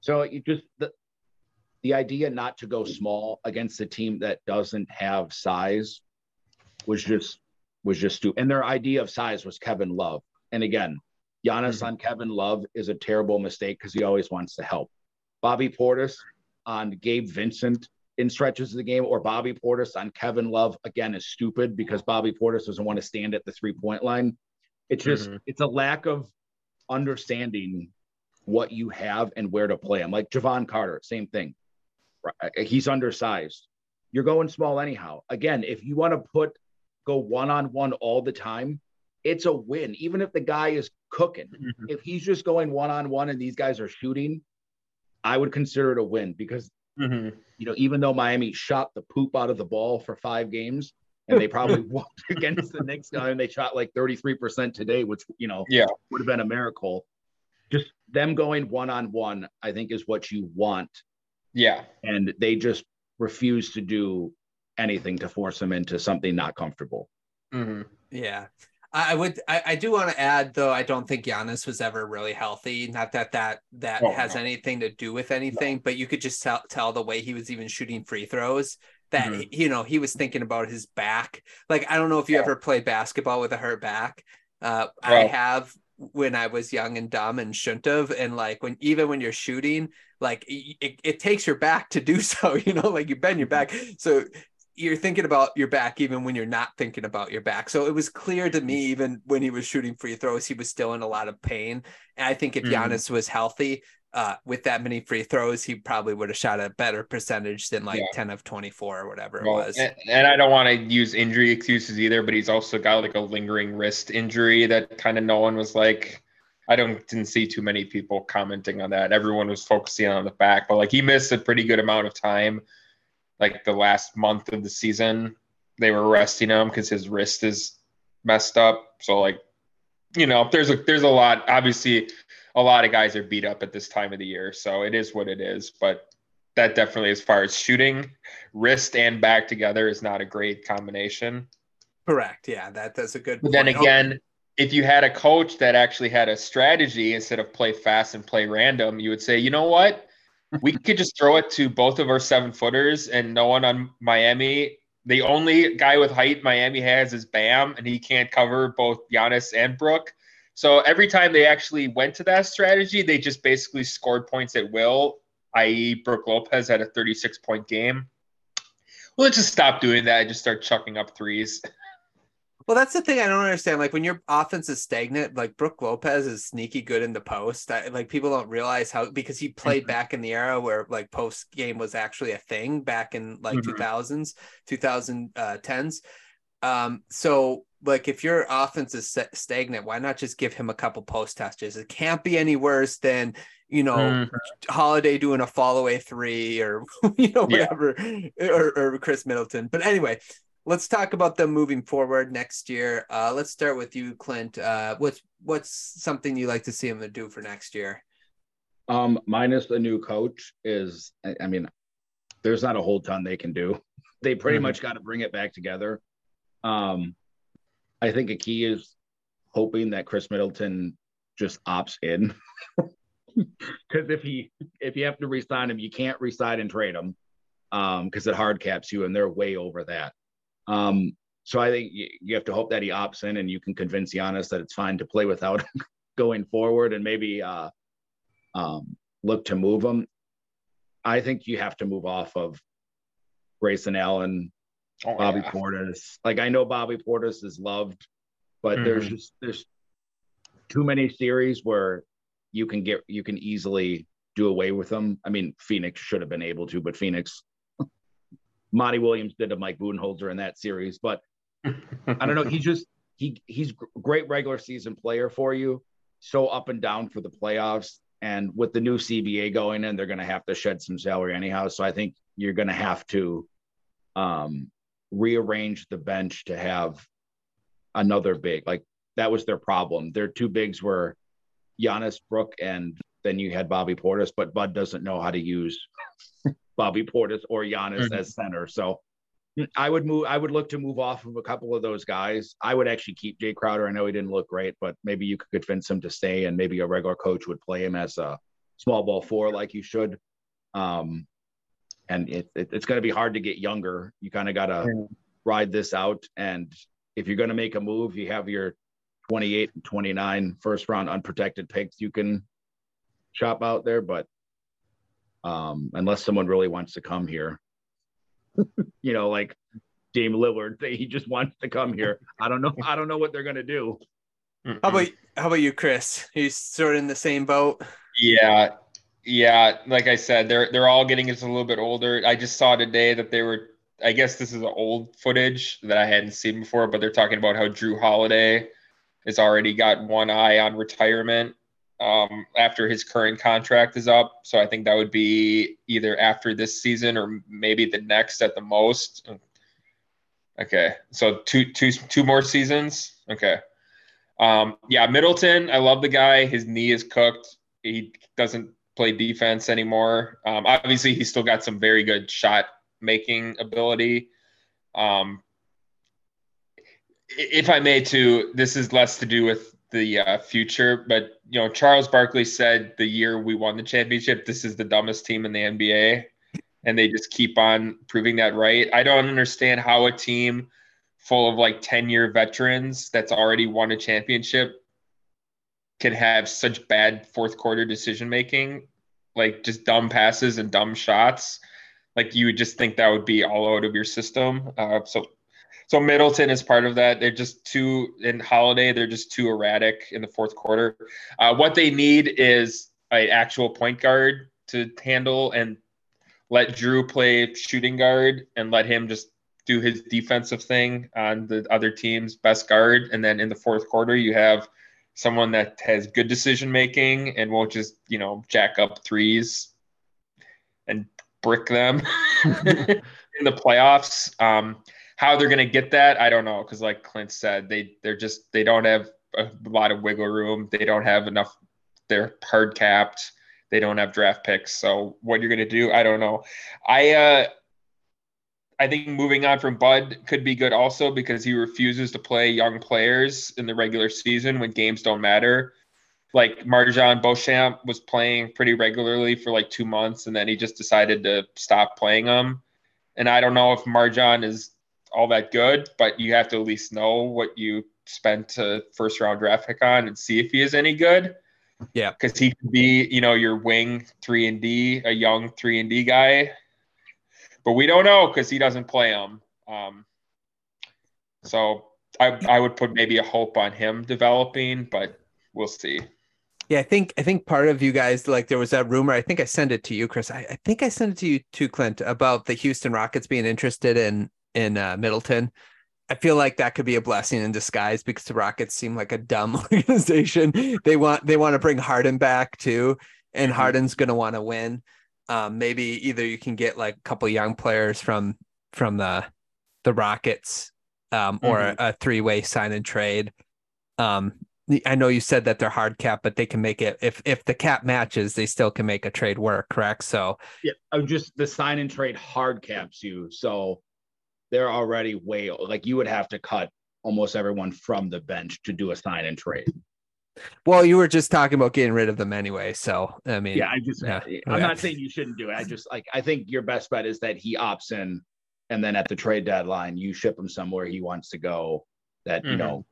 So you just the the idea not to go small against a team that doesn't have size was just was just stupid. And their idea of size was Kevin Love. And again, Giannis mm-hmm. on Kevin Love is a terrible mistake because he always wants to help. Bobby Portis on Gabe Vincent in stretches of the game, or Bobby Portis on Kevin Love again is stupid because Bobby Portis doesn't want to stand at the three point line. It's just mm-hmm. it's a lack of understanding what you have and where to play him. Like Jevon Carter, same thing. He's undersized. You're going small anyhow. Again, if you want to put go one on one all the time, it's a win. Even if the guy is cooking, mm-hmm. if he's just going one on one and these guys are shooting, I would consider it a win because mm-hmm. you know even though Miami shot the poop out of the ball for five games and they probably won against the Knicks guy and they shot like 33% today, which you know yeah would have been a miracle. Just them going one on one, I think, is what you want. Yeah. And they just refuse to do anything to force him into something not comfortable. Mm-hmm. Yeah. I would. I, I do want to add, though. I don't think Giannis was ever really healthy. Not that that that oh, has no. anything to do with anything, no. but you could just tell tell the way he was even shooting free throws that mm-hmm. you know he was thinking about his back. Like I don't know if you yeah. ever played basketball with a hurt back. Uh, I have when I was young and dumb and shouldn't have. And like when even when you're shooting, like it, it takes your back to do so. You know, like you bend your back. So you're thinking about your back even when you're not thinking about your back. So it was clear to me, even when he was shooting free throws, he was still in a lot of pain. And I think if mm-hmm. Giannis was healthy, uh, with that many free throws, he probably would have shot a better percentage than like yeah. 10 of 24 or whatever well, it was. And, and I don't want to use injury excuses either, but he's also got like a lingering wrist injury that kind of no one was like, I don't didn't see too many people commenting on that. Everyone was focusing on the back, but like he missed a pretty good amount of time like the last month of the season. They were resting him because his wrist is messed up. So like, you know, there's a there's a lot. Obviously, a lot of guys are beat up at this time of the year, so it is what it is. But that definitely, as far as shooting, wrist and back together is not a great combination. Correct. Yeah, that that's a good. But then oh. again, if you had a coach that actually had a strategy instead of play fast and play random, you would say, you know what, we could just throw it to both of our seven footers and no one on Miami. The only guy with height Miami has is Bam, and he can't cover both Giannis and Brook. So every time they actually went to that strategy, they just basically scored points at will, i.e., Brook Lopez had a 36 point game. Well, let's just stop doing that and just start chucking up threes. Well, that's the thing I don't understand. Like when your offense is stagnant, like Brook Lopez is sneaky good in the post. I, like people don't realize how because he played mm-hmm. back in the era where like post game was actually a thing back in like mm-hmm. 2000s, 2010s. Um, so like if your offense is stagnant, why not just give him a couple post touches? It can't be any worse than you know mm-hmm. Holiday doing a fall away three or you know whatever yeah. or, or Khris Middleton. But anyway, let's talk about them moving forward next year. Uh, let's start with you, Clint. Uh, what's what's something you like to see them do for next year? Um, minus the new coach is, I, I mean, there's not a whole ton they can do. They pretty mm-hmm. much got to bring it back together. Um, I think a key is hoping that Khris Middleton just opts in. Because if he if you have to resign him, you can't resign and trade him because um, it hard caps you, and they're way over that. Um, so I think you have to hope that he opts in and you can convince Giannis that it's fine to play without him going forward and maybe uh, um, look to move him. I think you have to move off of Grayson Allen, oh, Bobby yeah. Portis. Like I know Bobby Portis is loved, but mm-hmm. there's just there's too many series where you can get you can easily do away with them. I mean, Phoenix should have been able to, but Phoenix Monty Williams did to Mike Budenholzer in that series. But I don't know. He just he he's great regular season player for you. So up and down for the playoffs. And with the new CBA going in, they're going to have to shed some salary anyhow. So I think you're going to have to um, rearrange the bench to have another big. Like that was their problem. Their two bigs were Giannis Brook and then you had Bobby Portis, but Bud doesn't know how to use Bobby Portis or Giannis mm-hmm. as center. So I would move. I would look to move off of a couple of those guys. I would actually keep Jae Crowder. I know he didn't look great, but maybe you could convince him to stay, and maybe a regular coach would play him as a small ball four like you should. Um, and it, it, it's going to be hard to get younger. You kind of got to ride this out, and if you're going to make a move, you have your 28 and 29 first round unprotected picks you can shop out there. But um, unless someone really wants to come here, you know, like Dame Lillard, he just wants to come here. I don't know. I don't know what they're going to do. How about how about you, Chris? You sort of in the same boat. Yeah, yeah. Like I said, they're they're all getting just a little bit older. I just saw today that they were. I guess this is old footage that I hadn't seen before, but they're talking about how Jrue Holiday has already got one eye on retirement um, after his current contract is up. So I think that would be either after this season or maybe the next at the most. Okay, so two two two more seasons. Okay. Um, yeah, Middleton, I love the guy. His knee is cooked. He doesn't play defense anymore. Um, obviously, he's still got some very good shot making ability. Um, if I may, too, this is less to do with the uh, future, but you know, Charles Barkley said the year we won the championship, this is the dumbest team in the NBA, and they just keep on proving that right. I don't understand how a team full of like 10 year veterans that's already won a championship can have such bad fourth quarter decision making, like just dumb passes and dumb shots. Like you would just think that would be all out of your system. Uh, so, so Middleton is part of that. They're just too in Holiday. They're just too erratic in the fourth quarter. Uh, what they need is an actual point guard to handle and let Jrue play shooting guard and let him just do his defensive thing on the other team's best guard. And then in the fourth quarter, you have someone that has good decision making and won't just, you know, jack up threes and brick them in the playoffs. Um, how they're going to get that, I don't know. Because like Clint said, they they're just they don't have a lot of wiggle room. They don't have enough. They're hard capped. They don't have draft picks. So what you're going to do, I don't know. I uh, I think moving on from Bud could be good also because he refuses to play young players in the regular season when games don't matter. Like MarJon Beauchamp was playing pretty regularly for like two months and then he just decided to stop playing them. And I don't know if MarJon is all that good, but you have to at least know what you spent a first round draft pick on and see if he is any good. Yeah. Because he could be, you know, your wing three and D, a young three and D guy but we don't know because he doesn't play them. Um, so I, I would put maybe a hope on him developing, but we'll see. Yeah, I think I think part of you guys like there was that rumor. I think I sent it to you, Chris. I, I think I sent it to you too, Clint, about the Houston Rockets being interested in in uh, Middleton. I feel like that could be a blessing in disguise because the Rockets seem like a dumb organization. They want they want to bring Harden back too, and mm-hmm. Harden's going to want to win um, maybe either you can get like a couple young players from from the the Rockets um, or mm-hmm. a, a three way sign and trade. Um, I know you said that they're hard cap, but they can make it if if the cap matches, they still can make a trade work, correct? So yeah, I'm just the sign and trade hard caps you, so they're already way like you would have to cut almost everyone from the bench to do a sign and trade. Well, you were just talking about getting rid of them anyway. So I mean, yeah, I just yeah, I'm not saying you shouldn't do it. I just like I think your best bet is that he opts in, and then at the trade deadline, you ship him somewhere he wants to go. That mm-hmm. you know,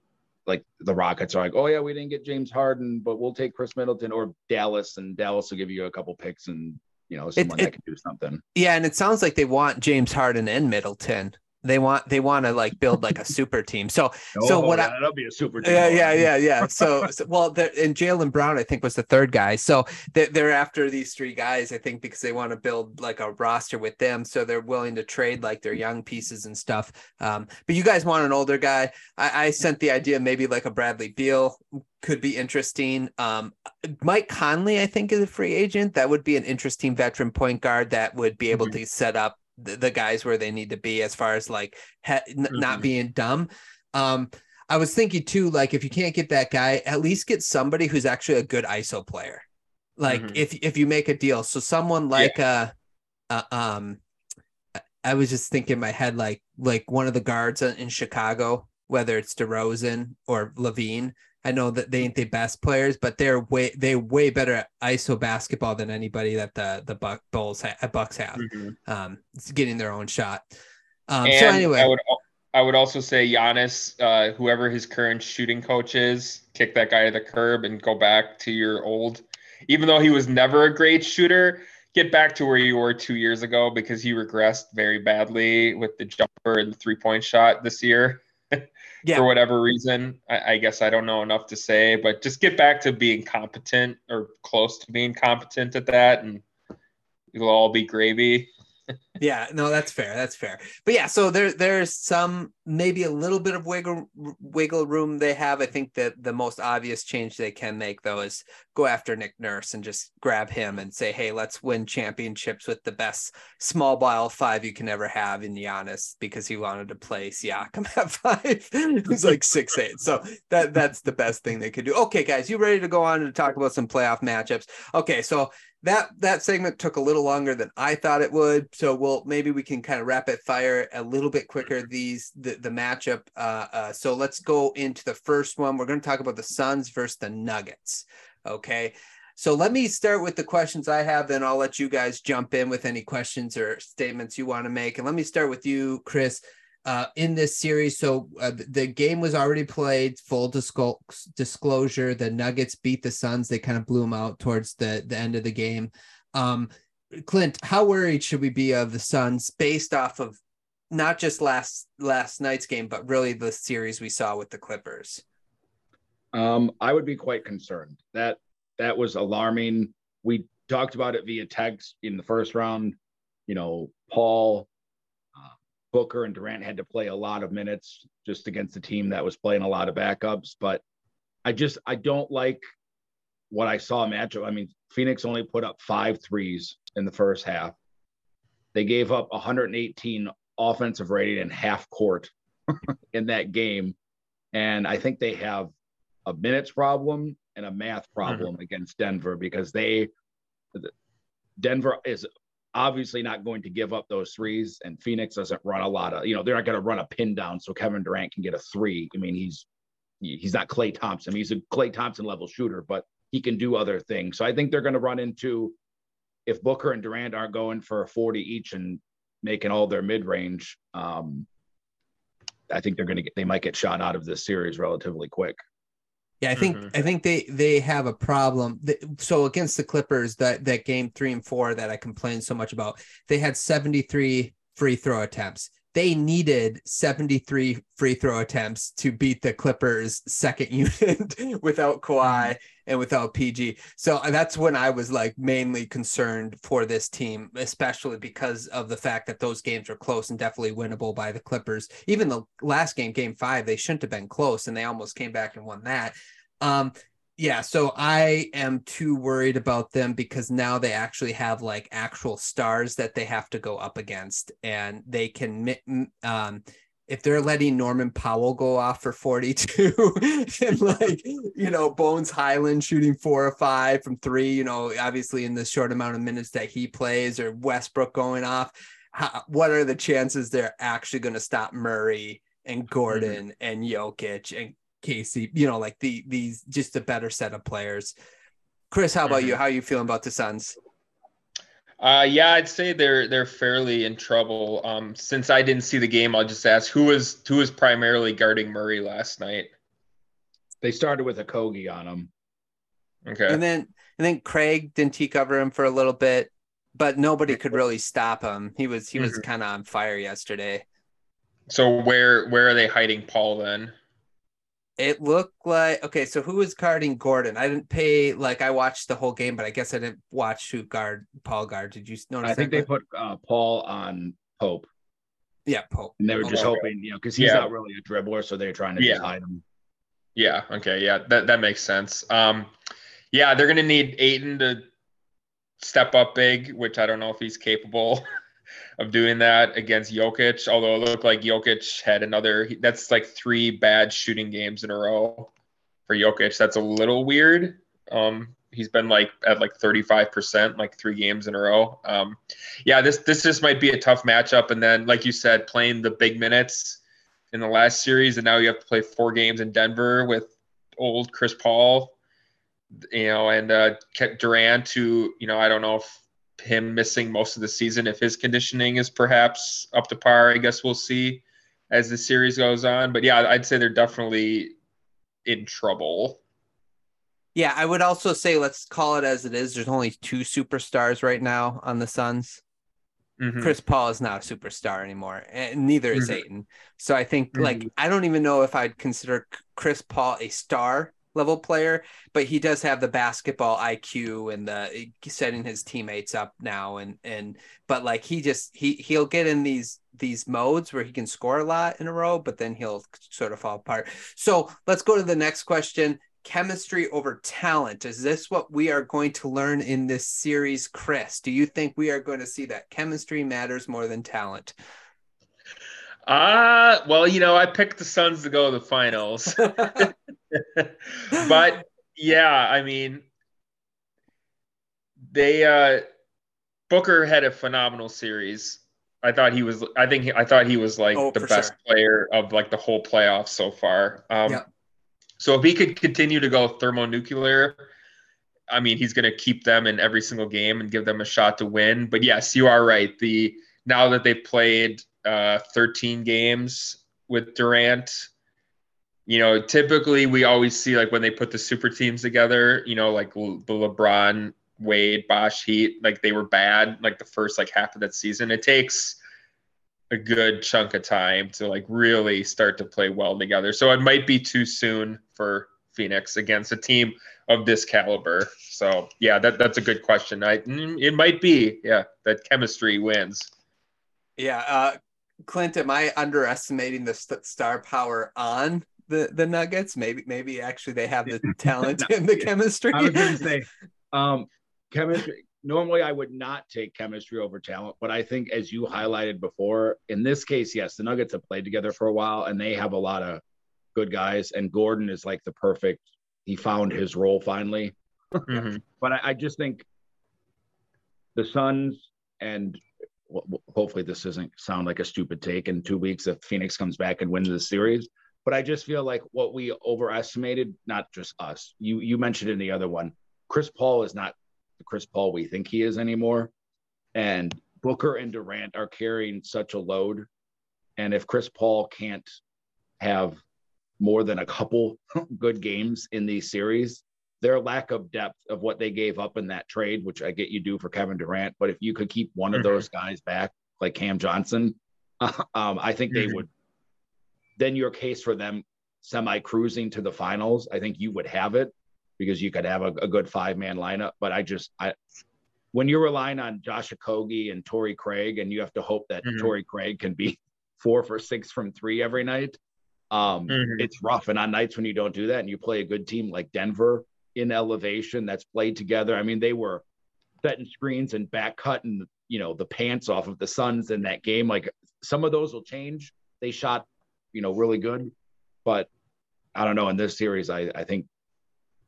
like the Rockets are like, oh yeah, we didn't get James Harden, but we'll take Khris Middleton or Dallas, and Dallas will give you a couple picks and you know someone it, it, that can do something. Yeah, and it sounds like they want James Harden and Middleton. They want they want to like build like a super team. So oh, so what? Yeah, I, that'll be a super team. Yeah, yeah, yeah, yeah. So, so well, and Jaylen Brown I think was the third guy. So they're, they're after these three guys I think because they want to build like a roster with them. So they're willing to trade like their young pieces and stuff. Um, but you guys want an older guy. I, I sent the idea maybe like a Bradley Beal could be interesting. Um, Mike Conley, I think, is a free agent. That would be an interesting veteran point guard that would be able mm-hmm. to set up the, the guys where they need to be as far as like he, n- mm-hmm. not being dumb. Um, I was thinking too, like if you can't get that guy, at least get somebody who's actually a good ISO player. Like mm-hmm. if if you make a deal, so someone like yeah. uh, uh, um, I was just thinking in my head like like one of the guards in Chicago, whether it's DeRozan or LaVine, I know that they ain't the best players, but they're way they way better at ISO basketball than anybody that the the Buck Bulls ha- Bucks have. Mm-hmm. Um, it's getting their own shot. Um, so anyway, I would I would also say Giannis, uh, whoever his current shooting coach is, kick that guy to the curb and go back to your old. Even though he was never a great shooter, get back to where you were two years ago because he regressed very badly with the jumper and the three point shot this year. Yeah. For whatever reason, I, I guess I don't know enough to say, but just get back to being competent or close to being competent at that, and it'll all be gravy yeah, no, that's fair. That's fair. But yeah, so there there's some maybe a little bit of wiggle wiggle room they have. I think that the most obvious change they can make though is go after Nick Nurse and just grab him and say, hey, let's win championships with the best small ball five you can ever have in Giannis because he wanted to play Siakam at five. He's like six eight. So that that's the best thing they could do. Okay, guys, you ready to go on and talk about some playoff matchups? Okay, so that that segment took a little longer than I thought it would. So we'll maybe we can kind of rapid fire a little bit quicker these the the matchup. Uh, uh, so let's go into the first one. We're going to talk about the Suns versus the Nuggets. Okay. So let me start with the questions I have, then I'll let you guys jump in with any questions or statements you want to make. And let me start with you, Chris uh, in this series. So uh, the game was already played. Full disclo- disclosure: the Nuggets beat the Suns. They kind of blew them out towards the the end of the game. Um, Clint, how worried should we be of the Suns based off of not just last last night's game, but really the series we saw with the Clippers? Um, I would be quite concerned. That that was alarming. We talked about it via text in the first round. You know, Paul Booker and Durant had to play a lot of minutes just against a team that was playing a lot of backups. But I just I don't like what I saw matchup. I mean, Phoenix only put up five threes in the first half. They gave up 118 offensive rating in half court in that game. And I think they have a minutes problem and a math problem mm-hmm. against Denver because they Denver is obviously not going to give up those threes. And Phoenix doesn't run a lot of, you know, they're not going to run a pin down so Kevin Durant can get a three. I mean, he's he's not Klay Thompson. He's a Klay Thompson level shooter, but he can do other things. So I think they're going to run into if Booker and Durant aren't going for a 40 each and making all their mid range. Um, I think they're going to get they might get shot out of this series relatively quick. Yeah, I think mm-hmm. I think they they have a problem. So against the Clippers, that that game three and four that I complained so much about, they had 73 free throw attempts. They needed 73 free throw attempts to beat the Clippers second unit without Kawhi and without PG. So uh, that's when I was like mainly concerned for this team, especially because of the fact that those games were close and definitely winnable by the Clippers. Even the last game, game five, they shouldn't have been close and they almost came back and won that. Um, yeah, so I am too worried about them because now they actually have like actual stars that they have to go up against, and they can um, if they're letting Norman Powell go off for 42 and like, you know, Bones Hyland shooting four or five from three, you know, obviously in the short amount of minutes that he plays or Westbrook going off, how, what are the chances they're actually going to stop Murray and Gordon mm-hmm. and Jokic and Casey, you know, like the these just a better set of players. Chris, how about mm-hmm. you? How are you feeling about the Suns? Uh, yeah, I'd say they're they're fairly in trouble. Um, since I didn't see the game, I'll just ask who was who was primarily guarding Murray last night. They started with Okogie on him. Okay, and then and then Craig didn't he cover him for a little bit, but nobody could really stop him. He was he was mm-hmm. kind of on fire yesterday. So where where are they hiding Paul then? It looked like okay. So who was guarding Gordon? I didn't pay like I watched the whole game, but I guess I didn't watch who guard Paul guard. Did you notice? I think they put uh, Paul on Pope. Yeah, Pope. And they were just hoping, you know, because he's yeah. not really a dribbler, so they're trying to yeah. hide him. Yeah. Okay. Yeah. That that makes sense. Um, yeah, they're gonna need Ayton to step up big, which I don't know if he's capable. Of doing that against Jokic. Although it looked like Jokic had another, that's like three bad shooting games in a row for Jokic. That's a little weird. Um, he's been like at like 35%, like three games in a row. Um, yeah, this this just might be a tough matchup. And then, like you said, playing the big minutes in the last series, and now you have to play four games in Denver with old Chris Paul, you know, and uh, Durant, who you know, I don't know if him missing most of the season if his conditioning is perhaps up to par. I guess we'll see as the series goes on. But yeah, I'd say they're definitely in trouble. Yeah, I would also say let's call it as it is. There's only two superstars right now on the Suns. Mm-hmm. Chris Paul is not a superstar anymore, and neither is mm-hmm. Ayton. So I think mm-hmm. like I don't even know if I'd consider Chris Paul a star level player, but he does have the basketball IQ and the eh, setting his teammates up now and and but like he just he he'll get in these these modes where he can score a lot in a row, but then he'll sort of fall apart. So let's go to the next question. Chemistry over talent. Is this what we are going to learn in this series, Chris? Do you think we are going to see that chemistry matters more than talent? Uh, well, you know, I picked the Suns to go to the finals. but yeah, I mean, they uh Booker had a phenomenal series. I thought he was I think he, I thought he was like oh, the best sure. player of like the whole playoffs so far. Um yeah. so if he could continue to go thermonuclear, I mean, he's going to keep them in every single game and give them a shot to win. But yes, you are right. The now that they've played uh, 13 games with Durant. You know, typically we always see like when they put the super teams together, you know, like the LeBron, Wade, Bosh Heat, like they were bad like the first like half of that season. It takes a good chunk of time to like really start to play well together. So it might be too soon for Phoenix against a team of this caliber. So yeah, that that's a good question. I it might be yeah that chemistry wins. Yeah, uh, Clint, am I underestimating the st- star power on the the Nuggets? Maybe maybe actually they have the talent no, and the chemistry. I was going to say, um, chemistry. Normally, I would not take chemistry over talent, but I think, as you highlighted before, in this case, yes, the Nuggets have played together for a while, and they have a lot of good guys. And Gordon is like the perfect. He found his role finally. Mm-hmm. but I, I just think the Suns and hopefully this doesn't sound like a stupid take in two weeks if Phoenix comes back and wins the series. But I just feel like what we overestimated, not just us. You you mentioned in the other one, Chris Paul is not the Chris Paul we think he is anymore. And Booker and Durant are carrying such a load. And if Chris Paul can't have more than a couple good games in these series, their lack of depth of what they gave up in that trade, which I get you do for Kevin Durant, but if you could keep one mm-hmm. of those guys back, like Cam Johnson, um, I think mm-hmm. they would. Then your case for them semi cruising to the finals, I think you would have it because you could have a, a good five man lineup. But I just I when you're relying on Josh Okogie and Torrey Craig, and you have to hope that mm-hmm. Torrey Craig can be four for six from three every night. Um, mm-hmm. It's rough. And on nights when you don't do that and you play a good team like Denver, in elevation that's played together. I mean, they were setting screens and back cutting, you know, the pants off of the Suns in that game. Like some of those will change. They shot, you know, really good, but I don't know. In this series, I I think,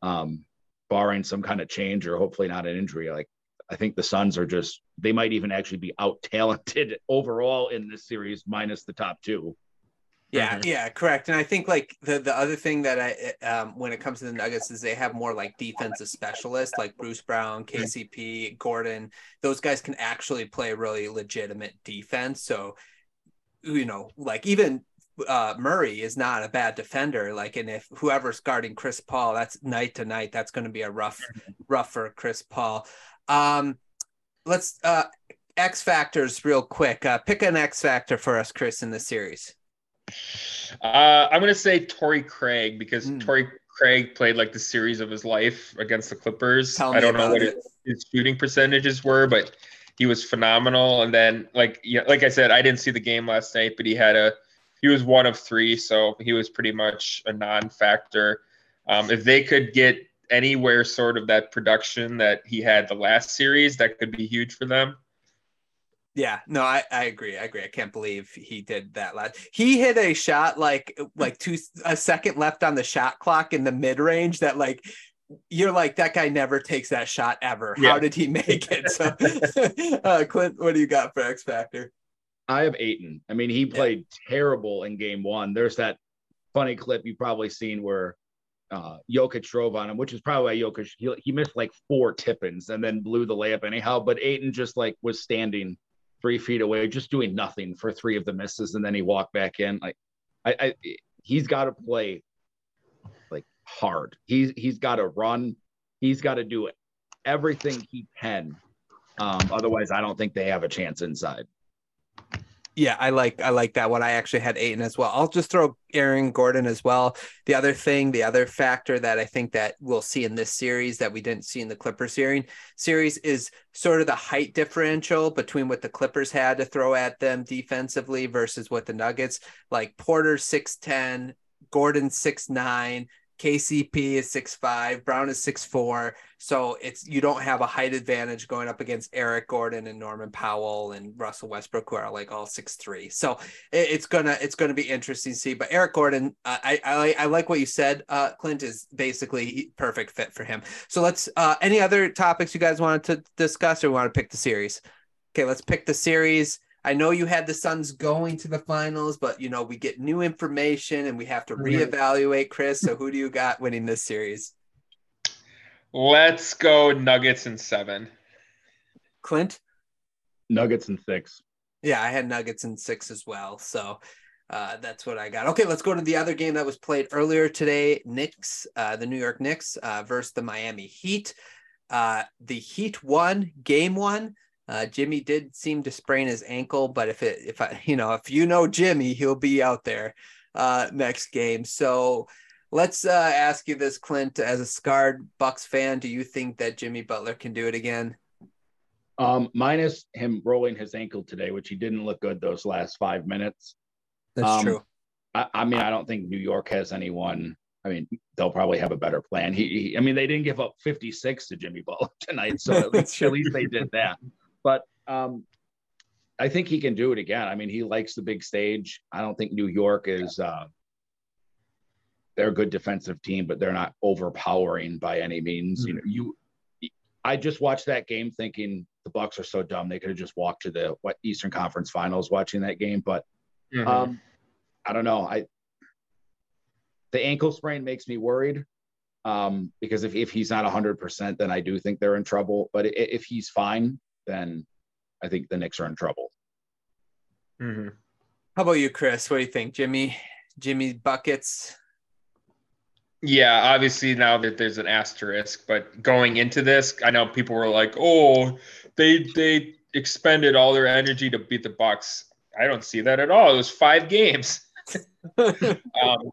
um, barring some kind of change or hopefully not an injury, like I think the Suns are just they might even actually be out talented overall in this series, minus the top two. Yeah, mm-hmm. yeah, correct. And I think like the the other thing that I um when it comes to the Nuggets is they have more like defensive specialists like Bruce Brown, KCP, Gordon. Those guys can actually play really legitimate defense. So you know, like even uh, Murray is not a bad defender. Like, and if whoever's guarding Chris Paul, that's night to night. That's going to be a rough, mm-hmm. rough for Chris Paul. Um, let's uh, X factors real quick. Uh, pick an X factor for us, Chris, in the series. Uh, I'm gonna say Torrey Craig because mm. Torrey Craig played like the series of his life against the Clippers. I don't know what his, his, shooting percentages were, but he was phenomenal. And then, like yeah, like I said, I didn't see the game last night, but he had a he was one of three, so he was pretty much a non-factor. Um, if they could get anywhere sort of that production that he had the last series, that could be huge for them. Yeah, no, I, I agree. I agree. I can't believe he did that last. He hit a shot like like two a second left on the shot clock in the mid range that like you're like that guy never takes that shot ever. Yeah. How did he make it? So, uh, Clint, what do you got for X Factor? I have Ayton. I mean, he played yeah. terrible in Game One. There's that funny clip you've probably seen where uh, Jokic drove on him, which is probably why Jokic he, he missed like four tippins and then blew the layup anyhow. But Ayton just like was standing three feet away, just doing nothing for three of the misses, and then he walked back in. Like, I, I he's got to play like hard. He's he's got to run. He's got to do it everything he can. Um, otherwise, I don't think they have a chance inside. Yeah, I like I like that one. I actually had Ayton as well. I'll just throw Aaron Gordon as well. The other thing, the other factor that I think that we'll see in this series that we didn't see in the Clippers series is sort of the height differential between what the Clippers had to throw at them defensively versus what the Nuggets. Like Porter six ten, Gordon six nine, KCP is six five, Brown is six four. So it's you don't have a height advantage going up against Eric Gordon and Norman Powell and Russell Westbrook, who are like all six three. So it, it's gonna it's gonna be interesting to see. But Eric Gordon, uh, I, I I like what you said. Uh, Clint is basically perfect fit for him. So let's. Uh, any other topics you guys wanted to discuss, or want to pick the series? Okay, let's pick the series. I know you had the Suns going to the finals, but you know, we get new information and we have to reevaluate Chris. So who do you got winning this series? Let's go Nuggets in seven. Clint? Nuggets in six. Yeah, I had Nuggets in six as well. So uh, that's what I got. Okay, let's go to the other game that was played earlier today. Knicks, uh, the New York Knicks uh, versus the Miami Heat. Uh, the Heat won game one. Uh, Jimmy did seem to sprain his ankle, but if it, if I, you know, if you know Jimmy, he'll be out there uh, next game. So let's uh, ask you this, Clint, as a scarred Bucks fan, do you think that Jimmy Butler can do it again? Um, minus him rolling his ankle today, which he didn't look good those last five minutes. That's um, true. I, I, mean, I don't think New York has anyone. I mean, they'll probably have a better plan. He, he I mean, they didn't give up 56 to Jimmy Butler tonight, so at least, at least they did that. But um, I think he can do it again. I mean, he likes the big stage. I don't think New York is. Uh, they're a good defensive team, but they're not overpowering by any means. Mm-hmm. You know, you. I just watched that game thinking the Bucks are so dumb. They could have just walked to the Eastern Conference Finals watching that game, but mm-hmm. um, I don't know. I the ankle sprain makes me worried um, because if, if he's not 100%, then I do think they're in trouble. But if he's fine, then I think the Knicks are in trouble. Mm-hmm. How about you, Chris? What do you think, Jimmy? Jimmy buckets. Yeah, obviously now that there's an asterisk, but going into this, I know people were like, "Oh, they they expended all their energy to beat the Bucks." I don't see that at all. It was five games. um,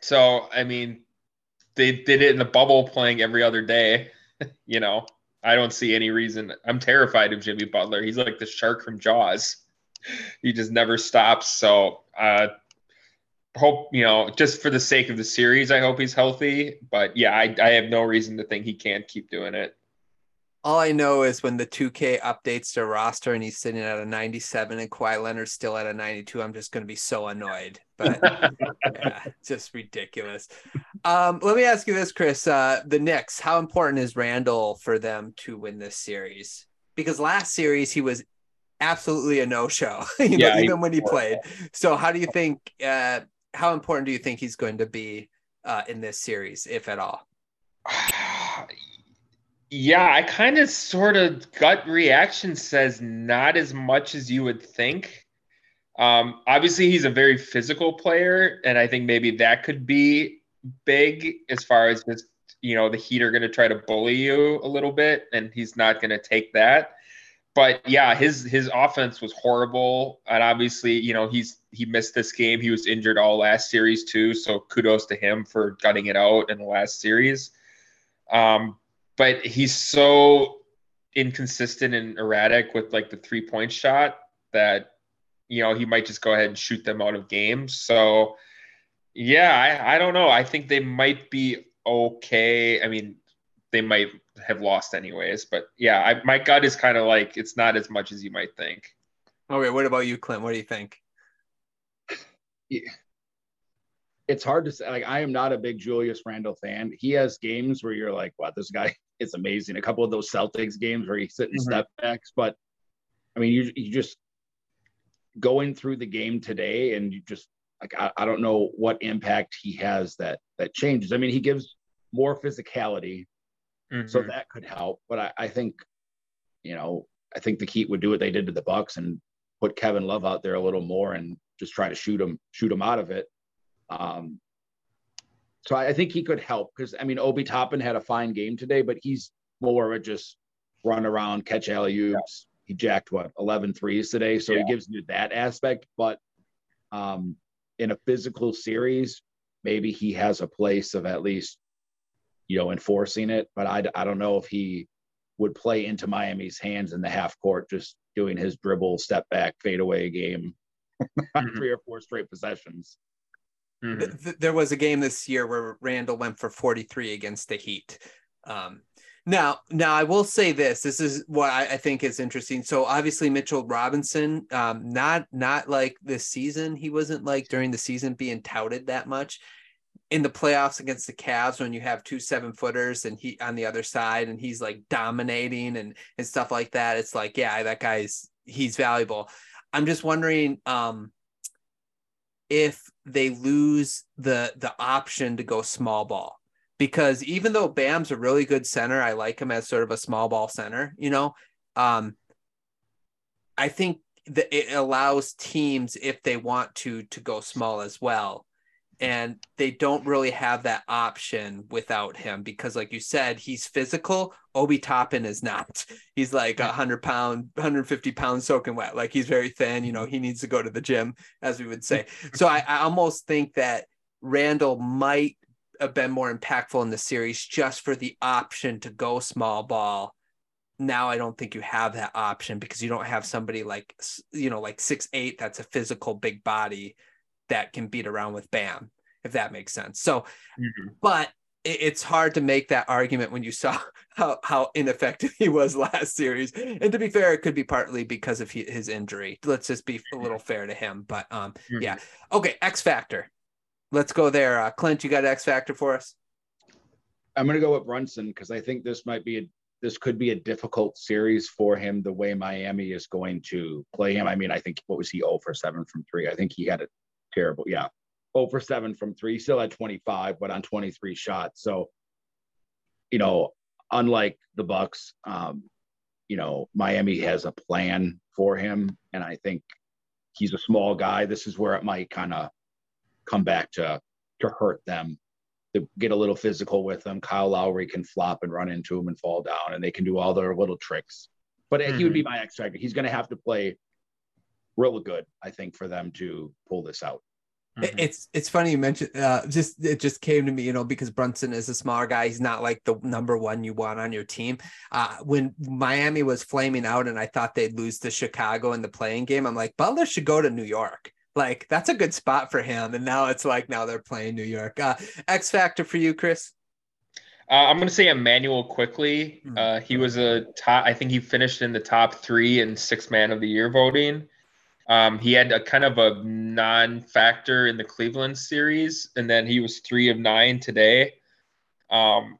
so I mean, they did it in the bubble, playing every other day. you know, I don't see any reason. I'm terrified of Jimmy Butler. He's like the shark from Jaws. He just never stops. So, uh, hope you know, just for the sake of the series, I hope he's healthy. But yeah, I, I have no reason to think he can't keep doing it. All I know is when the 2K updates their roster and he's sitting at a 97 and Kawhi Leonard's still at a 92, I'm just going to be so annoyed. But yeah, just ridiculous. Um, let me ask you this, Chris. Uh, the Knicks, how important is Randle for them to win this series? Because last series he was absolutely a no-show, you know, yeah, even when he played. So how do you think? Uh, how important do you think he's going to be uh, in this series, if at all? Yeah, I kind of sort of gut reaction says not as much as you would think. Um, obviously, he's a very physical player, and I think maybe that could be big as far as just you know the Heat are going to try to bully you a little bit, and he's not going to take that. But yeah, his his offense was horrible, and obviously, you know he's he missed this game. He was injured all last series too, so kudos to him for gutting it out in the last series. Um, but he's so inconsistent and erratic with like the three point shot that you know he might just go ahead and shoot them out of games. So yeah, I, I don't know. I think they might be okay. I mean, they might have lost anyways, but yeah, I, my gut is kind of like it's not as much as you might think. Okay, what about you, Clint? What do you think? Yeah it's hard to say. Like, I am not a big Julius Randle fan. He has games where you're like, wow, this guy is amazing. A couple of those Celtics games where he's sitting mm-hmm. step backs, but I mean, you you just going through the game today, and you just like I, I don't know what impact he has that that changes. I mean, he gives more physicality, mm-hmm. so that could help. But I, I think, you know, I think the Heat would do what they did to the Bucks and put Kevin Love out there a little more and just try to shoot him shoot him out of it. Um, so I, I think he could help because I mean Obi Toppin had a fine game today, but he's more of a just run around, catch alley oops. Yeah. He jacked what 11 threes today, so yeah. he gives you that aspect. But um, in a physical series, maybe he has a place of at least you know enforcing it. But I I don't know if he would play into Miami's hands in the half court, just doing his dribble, step back, fade away game, mm-hmm. three or four straight possessions. Mm-hmm. There was a game this year where Randle went for 43 against the Heat. Um, now, now I will say this. This is what I, I think is interesting. So obviously Mitchell Robinson, um, not not like this season. He wasn't like during the season being touted that much in the playoffs against the Cavs when you have two seven footers and he on the other side and he's like dominating and and stuff like that. It's like, yeah, that guy's he's valuable. I'm just wondering um if they lose the the option to go small ball because even though Bam's a really good center, I like him as sort of a small ball center, you know. Um I think that it allows teams if they want to to go small as well and they don't really have that option without him because like you said he's physical. Obi toppin is not. He's like a 100 pound 150 pounds soaking wet. Like he's very thin you know he needs to go to the gym as we would say. So I, I almost think that randle might have been more impactful in the series just for the option to go small ball. Now I don't think you have that option because you don't have somebody like you know like six eight that's a physical big body that can beat around with Bam, if that makes sense. So, mm-hmm. but it's hard to make that argument when you saw how, how ineffective he was last series. And to be fair, it could be partly because of his injury. Let's just be a little fair to him. But um, mm-hmm. yeah. Okay, X Factor. Let's go there. Uh, Clint, you got X Factor for us? I'm going to go with Brunson because I think this might be a this could be a difficult series for him the way Miami is going to play him. I mean, I think what was he 0 for 7 from 3? I think he had a terrible. Yeah. 0 for 7 from three, still had 25, but on 23 shots. So, you know, unlike the Bucks, um, you know, Miami has a plan for him. And I think he's a small guy. This is where it might kind of come back to to hurt them to get a little physical with them. Kyle Lowry can flop and run into him and fall down, and they can do all their little tricks. But mm-hmm. he would be mm-hmm. my X factor. He's going to have to play real good, I think, for them to pull this out. Mm-hmm. It's it's funny you mentioned uh, just it just came to me, you know, because Brunson is a smaller guy. He's not like the number one you want on your team. Uh, when Miami was flaming out and I thought they'd lose to Chicago in the play-in game, I'm like, Butler should go to New York. Like that's a good spot for him. And now it's like now they're playing New York. Uh, X factor for you, Chris. Uh, I'm going to say Immanuel Quickley. Hmm. Uh, he was a top. I think he finished in the top three in six man of the year voting. Um, he had a kind of a non-factor in the Cleveland series, and then he was three of nine today. Um,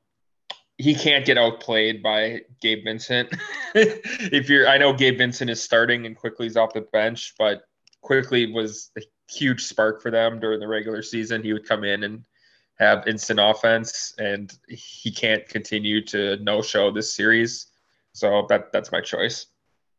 he can't get outplayed by Gabe Vincent. if you're, I know Gabe Vincent is starting and Quickley's off the bench, but Quickly was a huge spark for them during the regular season. He would come in and have instant offense, and he can't continue to no show this series. So that that's my choice.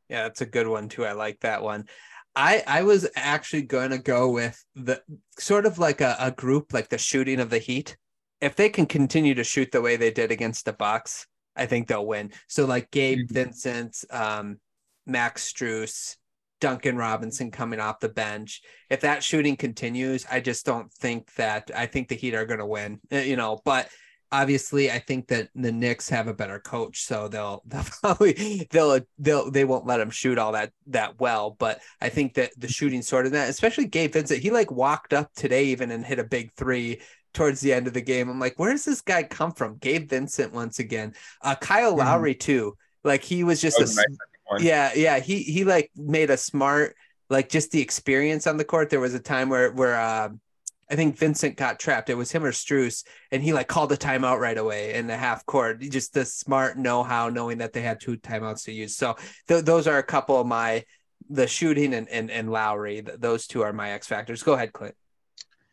Yeah, that's a good one too. I like that one. I I was actually going to go with the sort of like a, a group like the shooting of the Heat. If they can continue to shoot the way they did against the Bucks, I think they'll win. So like Gabe mm-hmm. Vincent, um, Max Strus, Duncan Robinson coming off the bench. If that shooting continues, I just don't think that I think the Heat are going to win. Eh, you know, but obviously I think that the Knicks have a better coach, so they'll they'll probably they'll they'll they won't let him shoot all that that well. But I think that the shooting sort of that, especially Gabe Vincent, he like walked up today even and hit a big three towards the end of the game. I'm like, where does this guy come from? Gabe Vincent once again. Uh Kyle mm-hmm. Lowry too. Like he was just was a nice yeah, yeah. He he like made a smart like just the experience on the court. There was a time where where uh I think Vincent got trapped. It was him or Strus, and he like called a timeout right away in the half court. Just the smart know-how, knowing that they had two timeouts to use. So th- those are a couple of my the shooting and and, and Lowry. Th- those two are my X factors. Go ahead, Clint.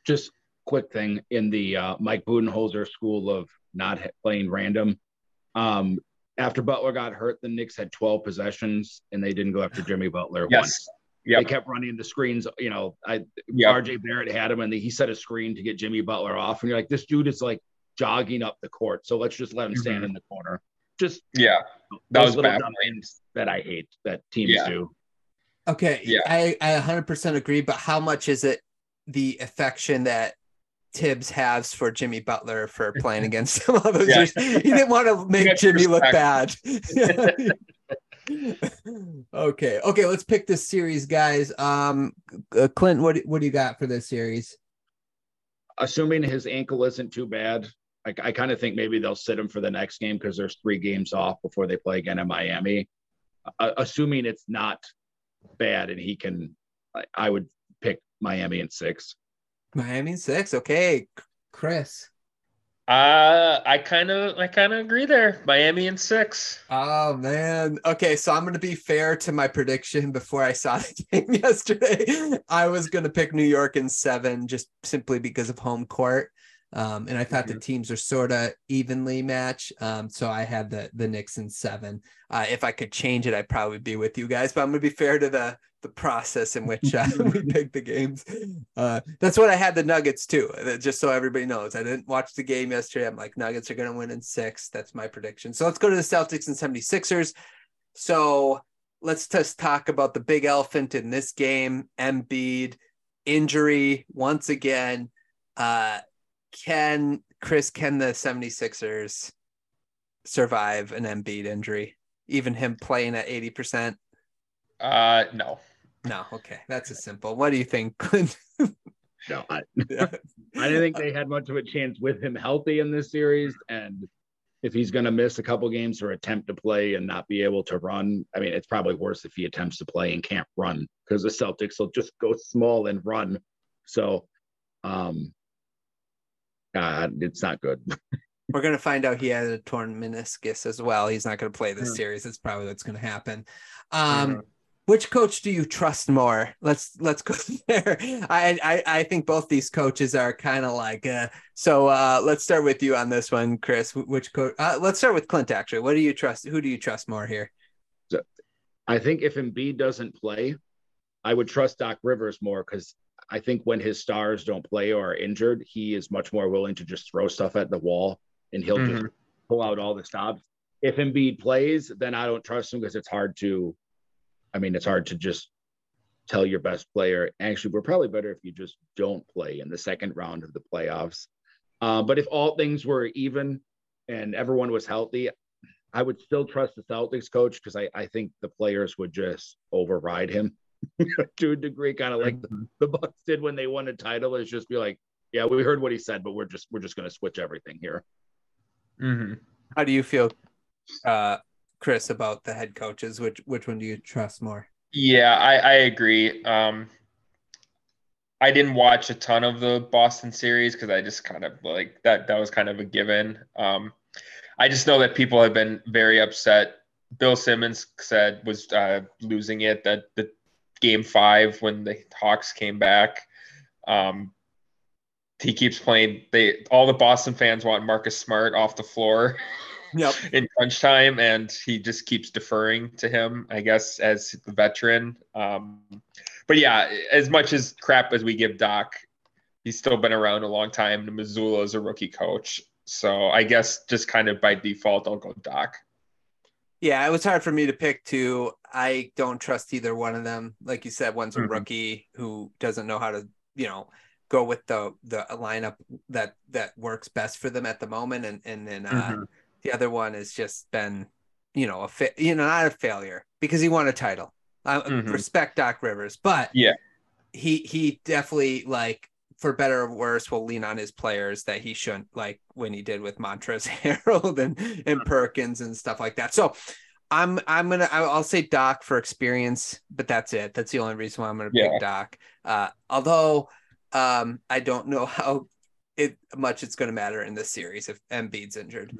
Just quick thing in the uh, Mike Budenholzer school of not playing random. Um, after Butler got hurt, the Knicks had 12 possessions and they didn't go after Jimmy Butler Yes. once. Yep. They kept running the screens. You know, I Yep. RJ Barrett had him and he set a screen to get Jimmy Butler off. And you're like, this dude is like jogging up the court. So let's just let him stand Mhm. in the corner. Just Yeah. That those was little dumb things that I hate that teams Yeah. do. Okay, Yeah. I I 100% agree, but how much is it the affection that Thibs has for Jimmy Butler for playing against him all those Yeah. years? He didn't want to make got Jimmy look bad. okay, okay, let's pick this series, guys. Um, uh, Clint, what what do you got for this series? Assuming his ankle isn't too bad, I, I kind of think maybe they'll sit him for the next game because there's three games off before they play again in Miami. Uh, assuming it's not bad and he can, I, I would pick Miami in six. Miami in six. Okay, Chris. Uh, I kind of, I kind of agree there. Miami in six. Oh man. Okay, so I'm gonna be fair to my prediction before I saw the game yesterday. I was gonna pick New York in seven just simply because of home court. Um, and I thought the teams are sort of evenly matched. Um, so I had the the Knicks in seven. Uh, if I could change it, I'd probably be with you guys, but I'm gonna be fair to the the process in which uh, we picked the games. Uh, that's what I had the Nuggets too. uh, Just so everybody knows, I didn't watch the game yesterday. I'm like Nuggets are gonna win in six. That's my prediction. So let's go to the Celtics and 76ers. So let's just talk about the big elephant in this game, Embiid injury once again. Uh, can Chris, can the 76ers survive an Embiid injury? Even him playing at 80%? Uh, no. No, okay. That's a simple. What do you think, Clint? No, I, Yeah. I didn't think they had much of a chance with him healthy in this series. And if he's going to miss a couple games or attempt to play and not be able to run, I mean, it's probably worse if he attempts to play and can't run because the Celtics will just go small and run. So, um, uh, it's not good. We're gonna find out he had a torn meniscus as well. He's not gonna play this Yeah. series. That's probably what's gonna happen. Um, which coach do you trust more? Let's let's go there. I I, I think both these coaches are kind of like uh, so. Uh, let's start with you on this one, Chris. Which coach? Uh, let's start with Clint. Actually, what do you trust? Who do you trust more here? I think if Embiid doesn't play, I would trust Doc Rivers more because I think when his stars don't play or are injured, he is much more willing to just throw stuff at the wall and he'll just pull out all the stops. If Embiid plays, then I don't trust him because it's hard to, I mean, it's hard to just tell your best player, actually, we're probably better if you just don't play in the second round of the playoffs. Uh, but if all things were even and everyone was healthy, I would still trust the Celtics coach because I, I think the players would just override him to a degree, kind of like the, the Bucks did when they won a title. Is just be like, yeah, we heard what he said, but we're just we're just going to switch everything here. Mm-hmm. How do you feel, uh, Chris, about the head coaches? Which which one do you trust more? Yeah, I, I agree. Um, I didn't watch a ton of the Boston series because I just kind of like that. That was kind of a given. Um, I just know that people have been very upset. Bill Simmons said was uh, losing it that the game five when the Hawks came back. Um, he keeps playing. They all the Boston fans want Marcus Smart off the floor Yep. in crunch time, and he just keeps deferring to him, I guess, as the veteran. Um, but yeah, as much as crap as we give Doc, he's still been around a long time. And Mazzulla is a rookie coach, so I guess just kind of by default, I'll go Doc. Yeah, it was hard for me to pick two. I don't trust either one of them. Like you said, one's a Mhm. rookie who doesn't know how to, you know, go with the the lineup that that works best for them at the moment, and and then uh, Mhm. The other one has just been, you know, a fa- you know not a failure because he won a title. I Mhm. respect Doc Rivers, but Yeah. he he definitely like for better or worse will lean on his players that he shouldn't like when he did with Montrezl Harrell and and Perkins and stuff like that. So I'm I'm gonna I'll say Doc for experience, but that's it. That's the only reason why I'm gonna Yeah. pick Doc. Uh, although um, I don't know how it much it's gonna matter in this series if Embiid's injured.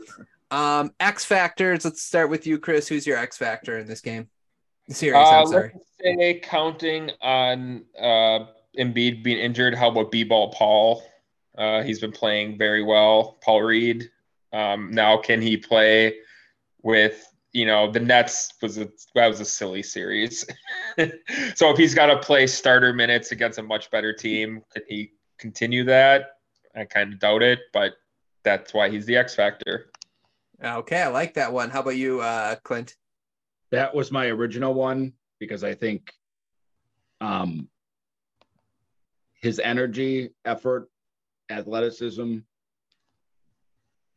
Um, X factors. Let's start with you, Chris. Who's your X factor in this game? Series. Uh, I'm sorry. let's say counting on uh, Embiid being injured. How about B-ball Paul? Uh, he's been playing very well. Paul Reed. Um, now, can he play with you know the Nets was a that was a silly series. so if he's got to play starter minutes against a much better team, could he continue that? I kind of doubt it, but that's why he's the X factor. Okay, I like that one. How about you, uh, Clint? That was my original one because I think um, his energy, effort, athleticism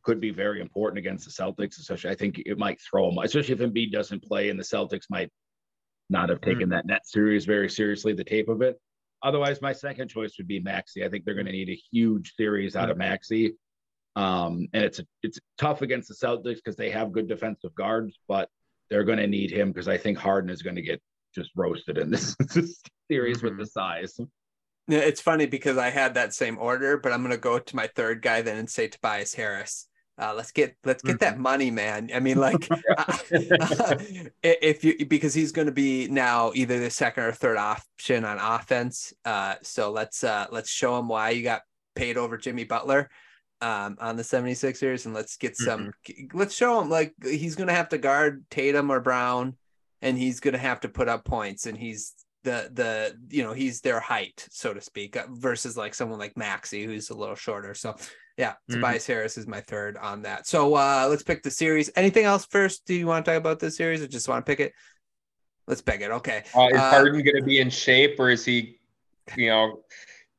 could be very important against the Celtics. Especially, I think it might throw him, especially if Embiid doesn't play and the Celtics might not have taken mm-hmm. that net series very seriously. The tape of it. Otherwise, my second choice would be Maxey. I think they're going to need a huge series out of Maxey. Um, and it's it's tough against the Celtics because they have good defensive guards, but they're going to need him because I think Harden is going to get just roasted in this, this series mm-hmm. with the size. It's funny because I had that same order, but I'm going to go to my third guy then and say Tobias Harris. Uh, let's get let's get that mm-hmm. money, man. I mean, like, uh, if you because he's going to be now either the second or third option on offense. Uh, so let's uh, let's show him why you got paid over Jimmy Butler um, on the 76ers, and let's get some. Mm-hmm. Let's show him like he's going to have to guard Tatum or Brown, and he's going to have to put up points, and he's the the you know he's their height so to speak uh, versus like someone like Maxey who's a little shorter. So yeah, mm-hmm. Tobias Harris is my third on that. So uh let's pick the series. Anything else first? Do you want to talk about this series or just want to pick it? Let's pick it. Okay. Uh, is uh, Harden going to be in shape or is he, you know,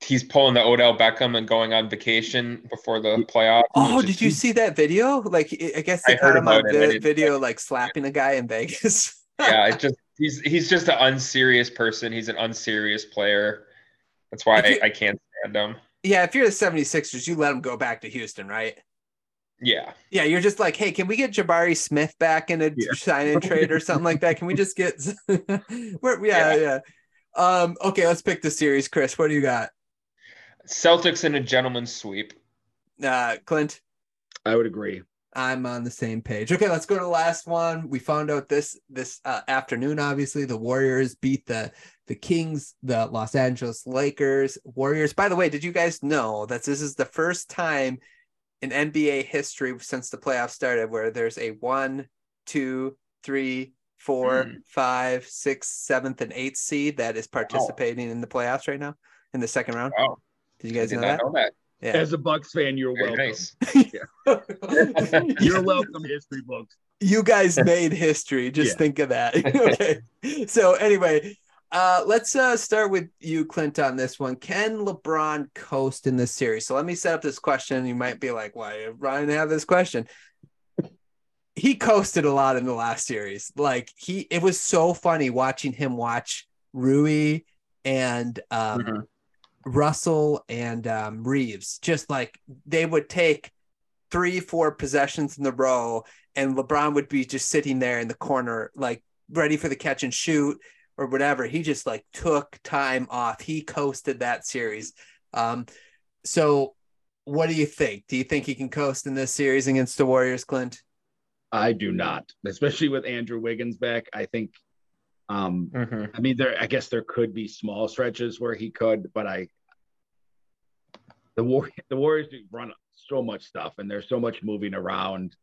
he's pulling the Odell Beckham and going on vacation before the playoffs? Oh, did you see that video? Like, I guess they I caught him on the video, like slapping a guy in Vegas. yeah, it just he's he's just an unserious person. He's an unserious player. That's why I, I can't stand him. Yeah, if you're the 76ers, you let him go back to Houston, right? Yeah. Yeah, you're just like, hey, can we get Jabari Smith back in a yeah. sign and trade or something like that? Can we just get Where, yeah, yeah, yeah. Um, okay, let's pick the series. Chris, what do you got? Celtics in a gentleman's sweep. Uh Clint. I would agree. I'm on the same page. Okay, let's go to the last one. We found out this this uh, afternoon. Obviously, the Warriors beat the the Kings, the Los Angeles Lakers. Warriors. By the way, did you guys know that this is the first time in NBA history since the playoffs started where there's a one, two, three, four, mm. five, six, seventh, and eighth seed that is participating in the playoffs right now in the second round? Wow. Did you guys know that? know that? Yeah. As a Bucks fan, you're Very welcome. Nice. you're welcome, history books. You guys made history. Just yeah. think of that. okay. So anyway, uh, let's uh, start with you, Clint, on this one. Can LeBron coast in this series? So let me set up this question. You might be like, why Ryan have this question? He coasted a lot in the last series. Like he, it was so funny watching him watch Rui and um, mm-hmm. Russell and um, Reaves, just like they would take three, four possessions in the row, and LeBron would be just sitting there in the corner, like ready for the catch and shoot or whatever. He just like took time off. He coasted that series. Um, so, what do you think? Do you think he can coast in this series against the Warriors, Clint? I do not, especially with Andrew Wiggins back. I think um, mm-hmm. I mean, there. I guess there could be small stretches where he could, but I, the war, the Warriors run so much stuff, and there's so much moving around.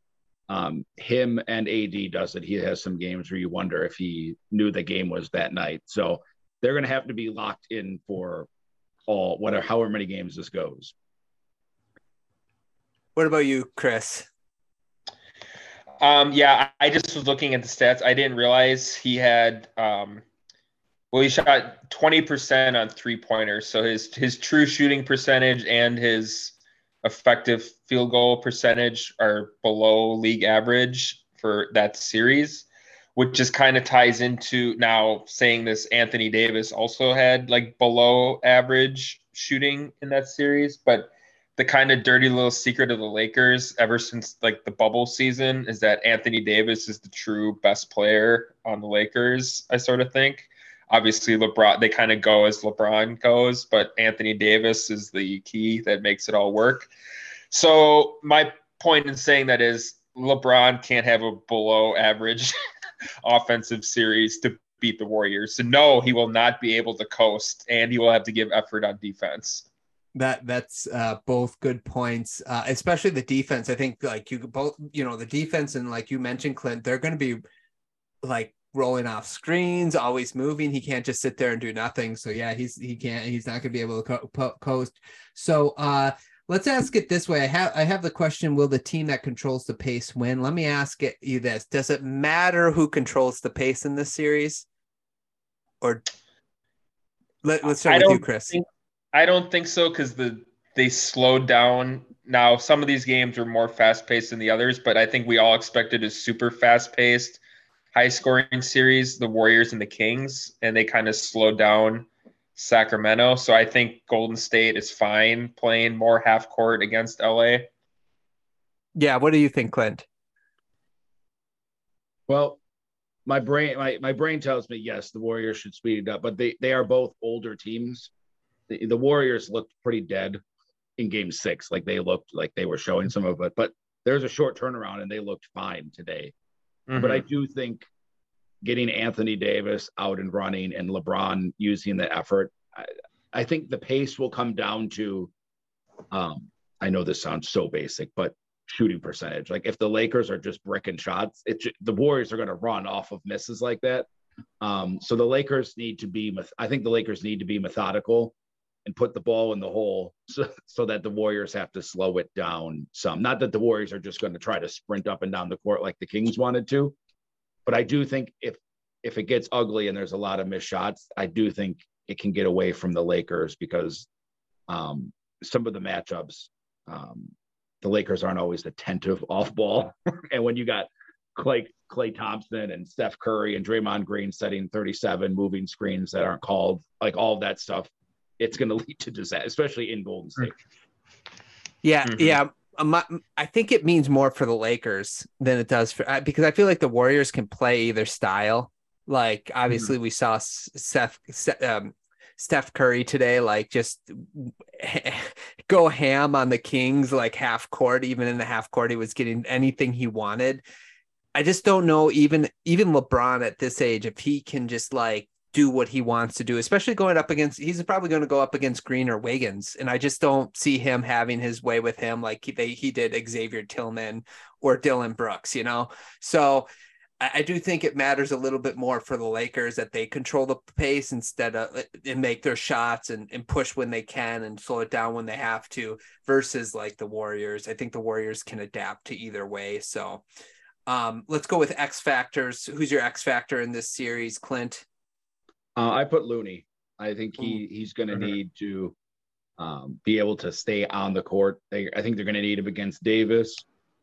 Um, him and AD does it. He has some games where you wonder if he knew the game was that night. So they're going to have to be locked in for all whatever, however many games this goes. What about you, Chris? Um, yeah, I just was looking at the stats. I didn't realize he had. Um, well, he shot twenty percent on three pointers, so his his true shooting percentage and his effective field goal percentage are below league average for that series, which just kind of ties into now saying this. Anthony Davis also had like below average shooting in that series, but the kind of dirty little secret of the Lakers ever since like the bubble season is that Anthony Davis is the true best player on the Lakers, I sort of think. Obviously LeBron they kind of go as LeBron goes, but Anthony Davis is the key that makes it all work. So my point in saying that is LeBron can't have a below average offensive series to beat the Warriors. So no, he will not be able to coast and he will have to give effort on defense. That that's uh, both good points, uh, especially the defense. I think like you both, you know, the defense and like you mentioned, Clint, they're going to be like rolling off screens, always moving. He can't just sit there and do nothing. So yeah, he's he can't. He's not going to be able to co- coast. So uh, let's ask it this way. I have I have the question: Will the team that controls the pace win? Let me ask it, you this: Does it matter who controls the pace in this series, or let, us start I with you, Chris? Think, I don't think so because the they slowed down. Now some of these games were more fast paced than the others, but I think we all expected a super fast paced, high scoring series, the Warriors and the Kings, and they kind of slowed down Sacramento. So I think Golden State is fine playing more half court against LA. Yeah, what do you think, Clint? Well, my brain my, my brain tells me yes, the Warriors should speed it up, but they they are both older teams the, the Warriors looked pretty dead in game six. Like they looked like they were showing some of it, but there's a short turnaround and they looked fine today. Mm-hmm. But I do think getting Anthony Davis out and running and LeBron using the effort, I, I think the pace will come down to, um, I know this sounds so basic, but shooting percentage. Like if the Lakers are just bricking shots, it the Warriors are going to run off of misses like that. Um, so the Lakers need to be, I think the Lakers need to be methodical and put the ball in the hole so, so that the Warriors have to slow it down some. Not that the Warriors are just going to try to sprint up and down the court like the Kings wanted to, but I do think if if it gets ugly and there's a lot of missed shots, I do think it can get away from the Lakers because um, some of the matchups, um, the Lakers aren't always attentive off ball, and when you got Klay Clay Thompson and Steph Curry and Draymond Green setting 37 moving screens that aren't called, like all that stuff it's going to lead to disaster, especially in Golden State. Yeah, mm-hmm. yeah. Um, I think it means more for the Lakers than it does for because I feel like the Warriors can play either style. Like obviously, mm-hmm. we saw Seth, um, Steph Curry today, like just go ham on the Kings, like half court. Even in the half court, he was getting anything he wanted. I just don't know, even even LeBron at this age, if he can just like do what he wants to do, especially going up against. He's probably going to go up against Green or Wiggins, and I just don't see him having his way with him like he, they, he did Xavier Tillman or Dillon Brooks. You know, so I, I, do think it matters a little bit more for the Lakers that they control the pace instead of and make their shots and, and push when they can and slow it down when they have to. Versus like the Warriors, I think the Warriors can adapt to either way. So. Um, let's go with X factors. Who's your X factor in this series, Clint? Uh, I put Looney. I think he he's going to need to um, be able to stay on the court. They, I think they're going to need him against Davis.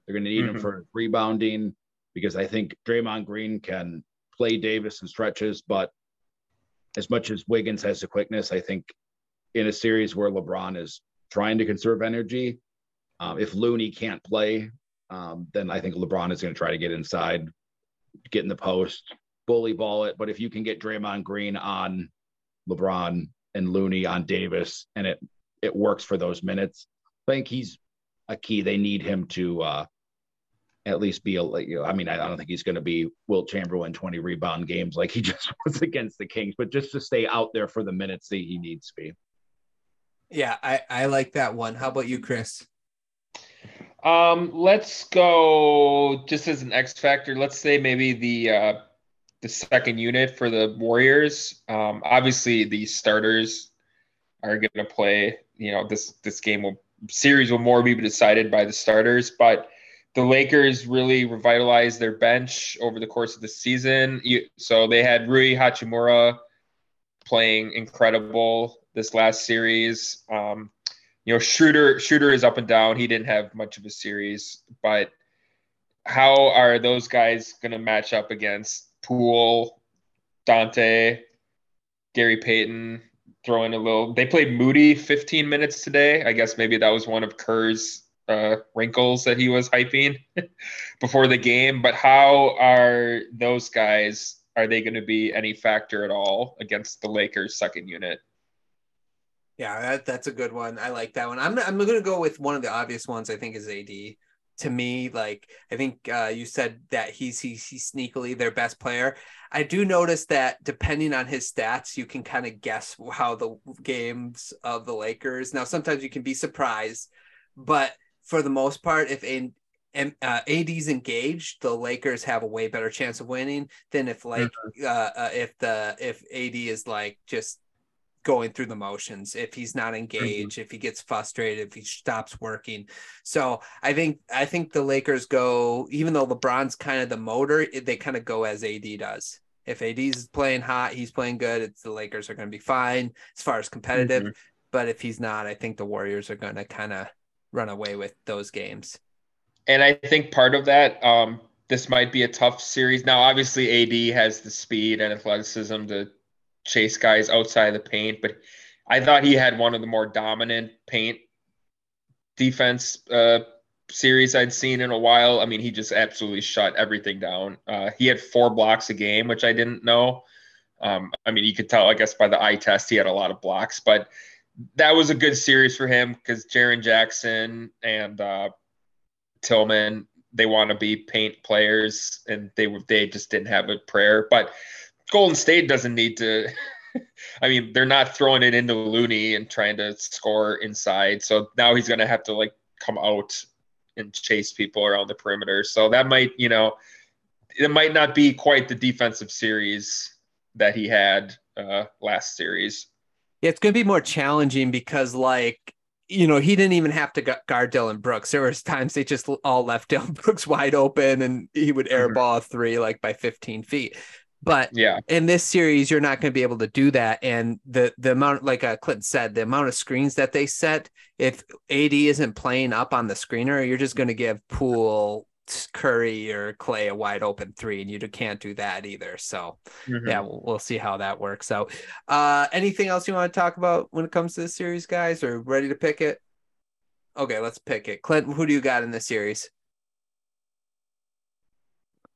They're going to need mm-hmm. him for rebounding because I think Draymond Green can play Davis in stretches, but as much as Wiggins has the quickness, I think in a series where LeBron is trying to conserve energy, um, if Looney can't play, um, then I think LeBron is going to try to get inside, get in the post, bully ball it. But if you can get Draymond Green on LeBron and Looney on Davis, and it it works for those minutes, I think he's a key. They need him to uh, at least be a. You know, I mean, I, I don't think he's going to be Wilt Chamberlain twenty rebound games like he just was against the Kings, but just to stay out there for the minutes that he needs to be. Yeah, I I like that one. How about you, Chris? Um, let's go just as an X factor. Let's say maybe the uh, the second unit for the Warriors. Um, obviously, the starters are going to play. You know, this this game will series will more be decided by the starters, but the Lakers really revitalized their bench over the course of the season. You, so they had Rui Hachimura playing incredible this last series. Um, you know, Schroeder Schroeder is up and down. He didn't have much of a series, but how are those guys going to match up against Poole, Dante, Gary Payton throwing a little. They played Moody 15 minutes today. I guess maybe that was one of Kerr's uh, wrinkles that he was hyping before the game. But how are those guys? Are they going to be any factor at all against the Lakers' second unit? Yeah, that, that's a good one. I like that one. I'm I'm going to go with one of the obvious ones. I think is AD. To me. Like I think uh, you said that he's, he's he's sneakily their best player. I do notice that depending on his stats, you can kind of guess how the games of the Lakers. Now sometimes you can be surprised, but for the most part, if a and uh, AD's engaged, the Lakers have a way better chance of winning than if like mm-hmm. uh, uh, if the if AD is like just going through the motions if he's not engaged mm-hmm. if he gets frustrated if he stops working. So i think i think the lakers go even though lebron's kind of the motor they kind of go as ad does. If ad's playing hot he's playing good it's the lakers are going to be fine as far as competitive. Mm-hmm. but if he's not i think the warriors are going to kind of run away with those games. And i think part of that um this might be a tough series. Now obviously ad has the speed and athleticism to chase guys outside the paint, but I thought he had one of the more dominant paint defense uh, series I'd seen in a while. I mean, he just absolutely shut everything down. Uh, he had four blocks a game, which I didn't know. Um, I mean, you could tell, I guess, by the eye test, he had a lot of blocks, but that was a good series for him because Jaren Jackson and uh, Tillman, they want to be paint players, and they they just didn't have a prayer. But Golden State doesn't need to. I mean, they're not throwing it into Looney and trying to score inside. So now he's going to have to like come out and chase people around the perimeter. So that might, you know, it might not be quite the defensive series that he had uh, last series. Yeah, it's going to be more challenging because, like, you know, he didn't even have to guard Dillon Brooks. There was times they just all left Dillon Brooks wide open, and he would airball mm-hmm. three like by 15 feet. But yeah, in this series, you're not going to be able to do that. And the the amount, like uh, Clinton said, the amount of screens that they set, if AD isn't playing up on the screener, you're just going to give Poole, Curry, or Klay a wide open three, and you can't do that either. So mm-hmm. yeah, we'll, we'll, see how that works out. Uh, anything else you want to talk about when it comes to this series, guys? Or ready to pick it? Okay, let's pick it. Clinton, who do you got in this series?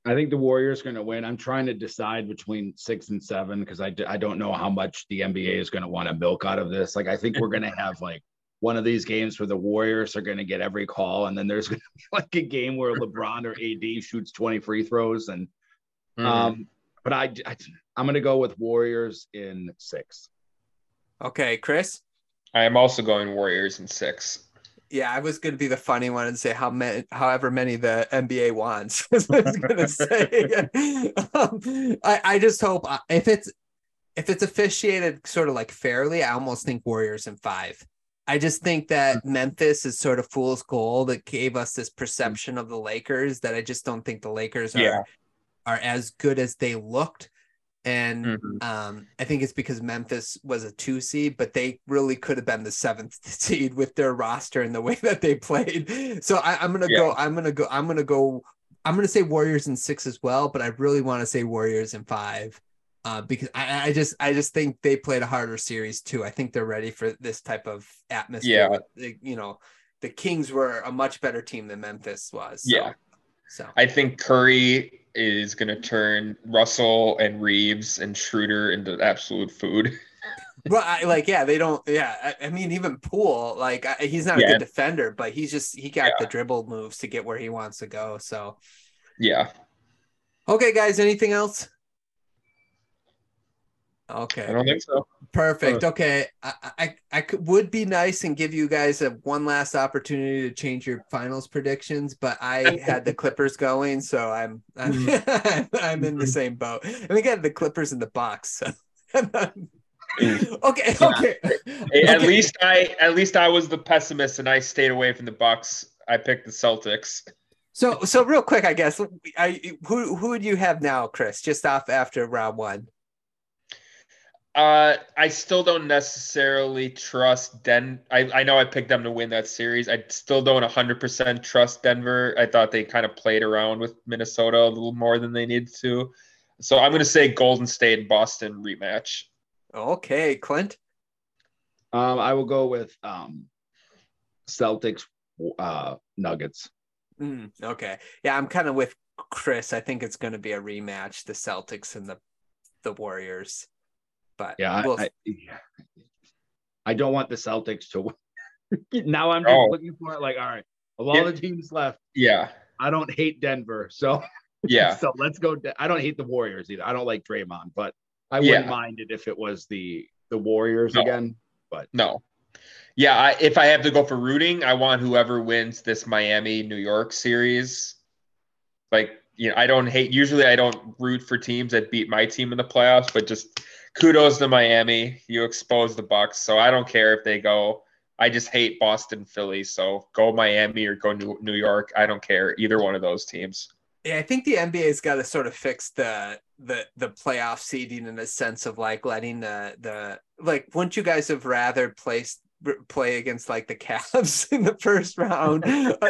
I think the Warriors are going to win. I'm trying to decide between six and seven because I, I don't know how much the NBA is going to want to milk out of this. Like, I think we're going to have like one of these games where the Warriors are going to get every call, and then there's going to be like a game where LeBron or AD shoots 20 free throws. And, mm. um, but I, I I'm going to go with Warriors in six. Okay, Chris. I am also going Warriors in six. Yeah, I was going to be the funny one and say how many, however many the NBA wants. I was going to say. um, I, I just hope uh, if it's if it's officiated sort of like fairly, I almost think Warriors in five. I just think that mm-hmm. Memphis is sort of fool's gold that gave us this perception of the Lakers that I just don't think the Lakers are yeah. are as good as they looked and mm-hmm. um, I think it's because Memphis was a two seed, but they really could have been the seventh seed with their roster and the way that they played. So I, am gonna yeah. go. I'm gonna go. I'm gonna go. I'm gonna say Warriors in six as well, but I really want to say Warriors in five. Uh, because I, I, just I just think they played a harder series too. I think they're ready for this type of atmosphere. Yeah. you know, the Kings were a much better team than Memphis was. So, yeah. So I think Curry is going to turn Russell and Reaves and Schroeder into absolute food. well, I, like, yeah, they don't. Yeah, I, I mean, even Poole, like, I, he's not yeah. a good defender, but he's just he got yeah. the dribble moves to get where he wants to go. So, yeah. Okay, guys. Anything else? Okay. I don't think so. Perfect. Okay. I, I, I could, would be nice and give you guys a one last opportunity to change your finals predictions, but I had the Clippers going, so I'm I'm, mm-hmm. I'm in the same boat. And we got the Clippers in the box. So. okay. Okay. Hey, at okay. least I at least I was the pessimist and I stayed away from the Bucks. I picked the Celtics. So so real quick, I guess I who who would you have now, Chris? Just off after round one. Uh, I still don't necessarily trust Den. I, I know I picked them to win that series. I still don't 100% trust Denver. I thought they kind of played around with Minnesota a little more than they needed to. So I'm going to say Golden State Boston rematch. Okay, Clint. Um, I will go with um, Celtics uh, Nuggets. Mm, okay, yeah, I'm kind of with Chris. I think it's going to be a rematch, the Celtics and the the Warriors. But yeah, we'll... I, I, don't want the Celtics to win. now I'm just oh. looking for it like, all right, Of all the teams left, yeah, I don't hate Denver. So yeah. so let's go. I don't hate the Warriors either. I don't like Draymond, but I wouldn't yeah. mind it if it was the the Warriors no. again. But no, yeah. I, if I have to go for rooting, I want whoever wins this Miami New York series. Like you know, I don't hate. Usually, I don't root for teams that beat my team in the playoffs, but just kudos to Miami. You exposed the Bucks, so I don't care if they go. I just hate Boston, Philly. So go Miami or go New, New York. I don't care either one of those teams. Yeah, I think the NBA's got to sort of fix the the the playoff seeding in the sense of like letting the the like wouldn't you guys have rather placed play against like the Cavs in the first round,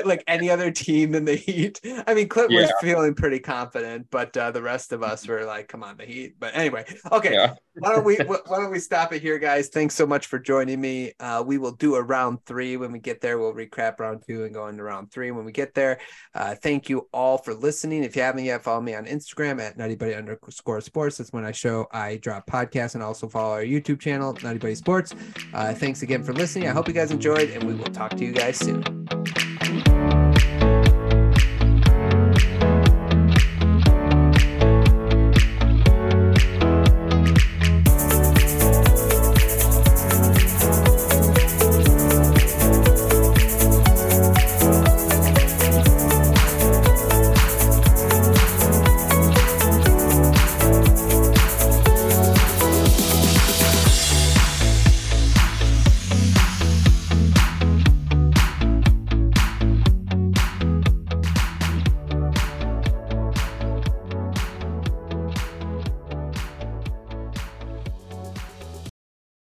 like any other team than the Heat. I mean, Clint yeah. was feeling pretty confident, but uh, the rest of us were like, "Come on, the Heat." But anyway, okay. Yeah. Why don't we why don't we stop it here, guys? Thanks so much for joining me. Uh, we will do a round three when we get there. We'll recap round two and go into round three when we get there. Uh, thank you all for listening. If you haven't yet, follow me on Instagram at nuttiebuddie underscore Sports. That's when I show I drop podcasts, and also follow our YouTube channel, NuttieBuddie Sports. Uh, thanks again for listening. I hope you guys enjoyed, and we will talk to you guys soon.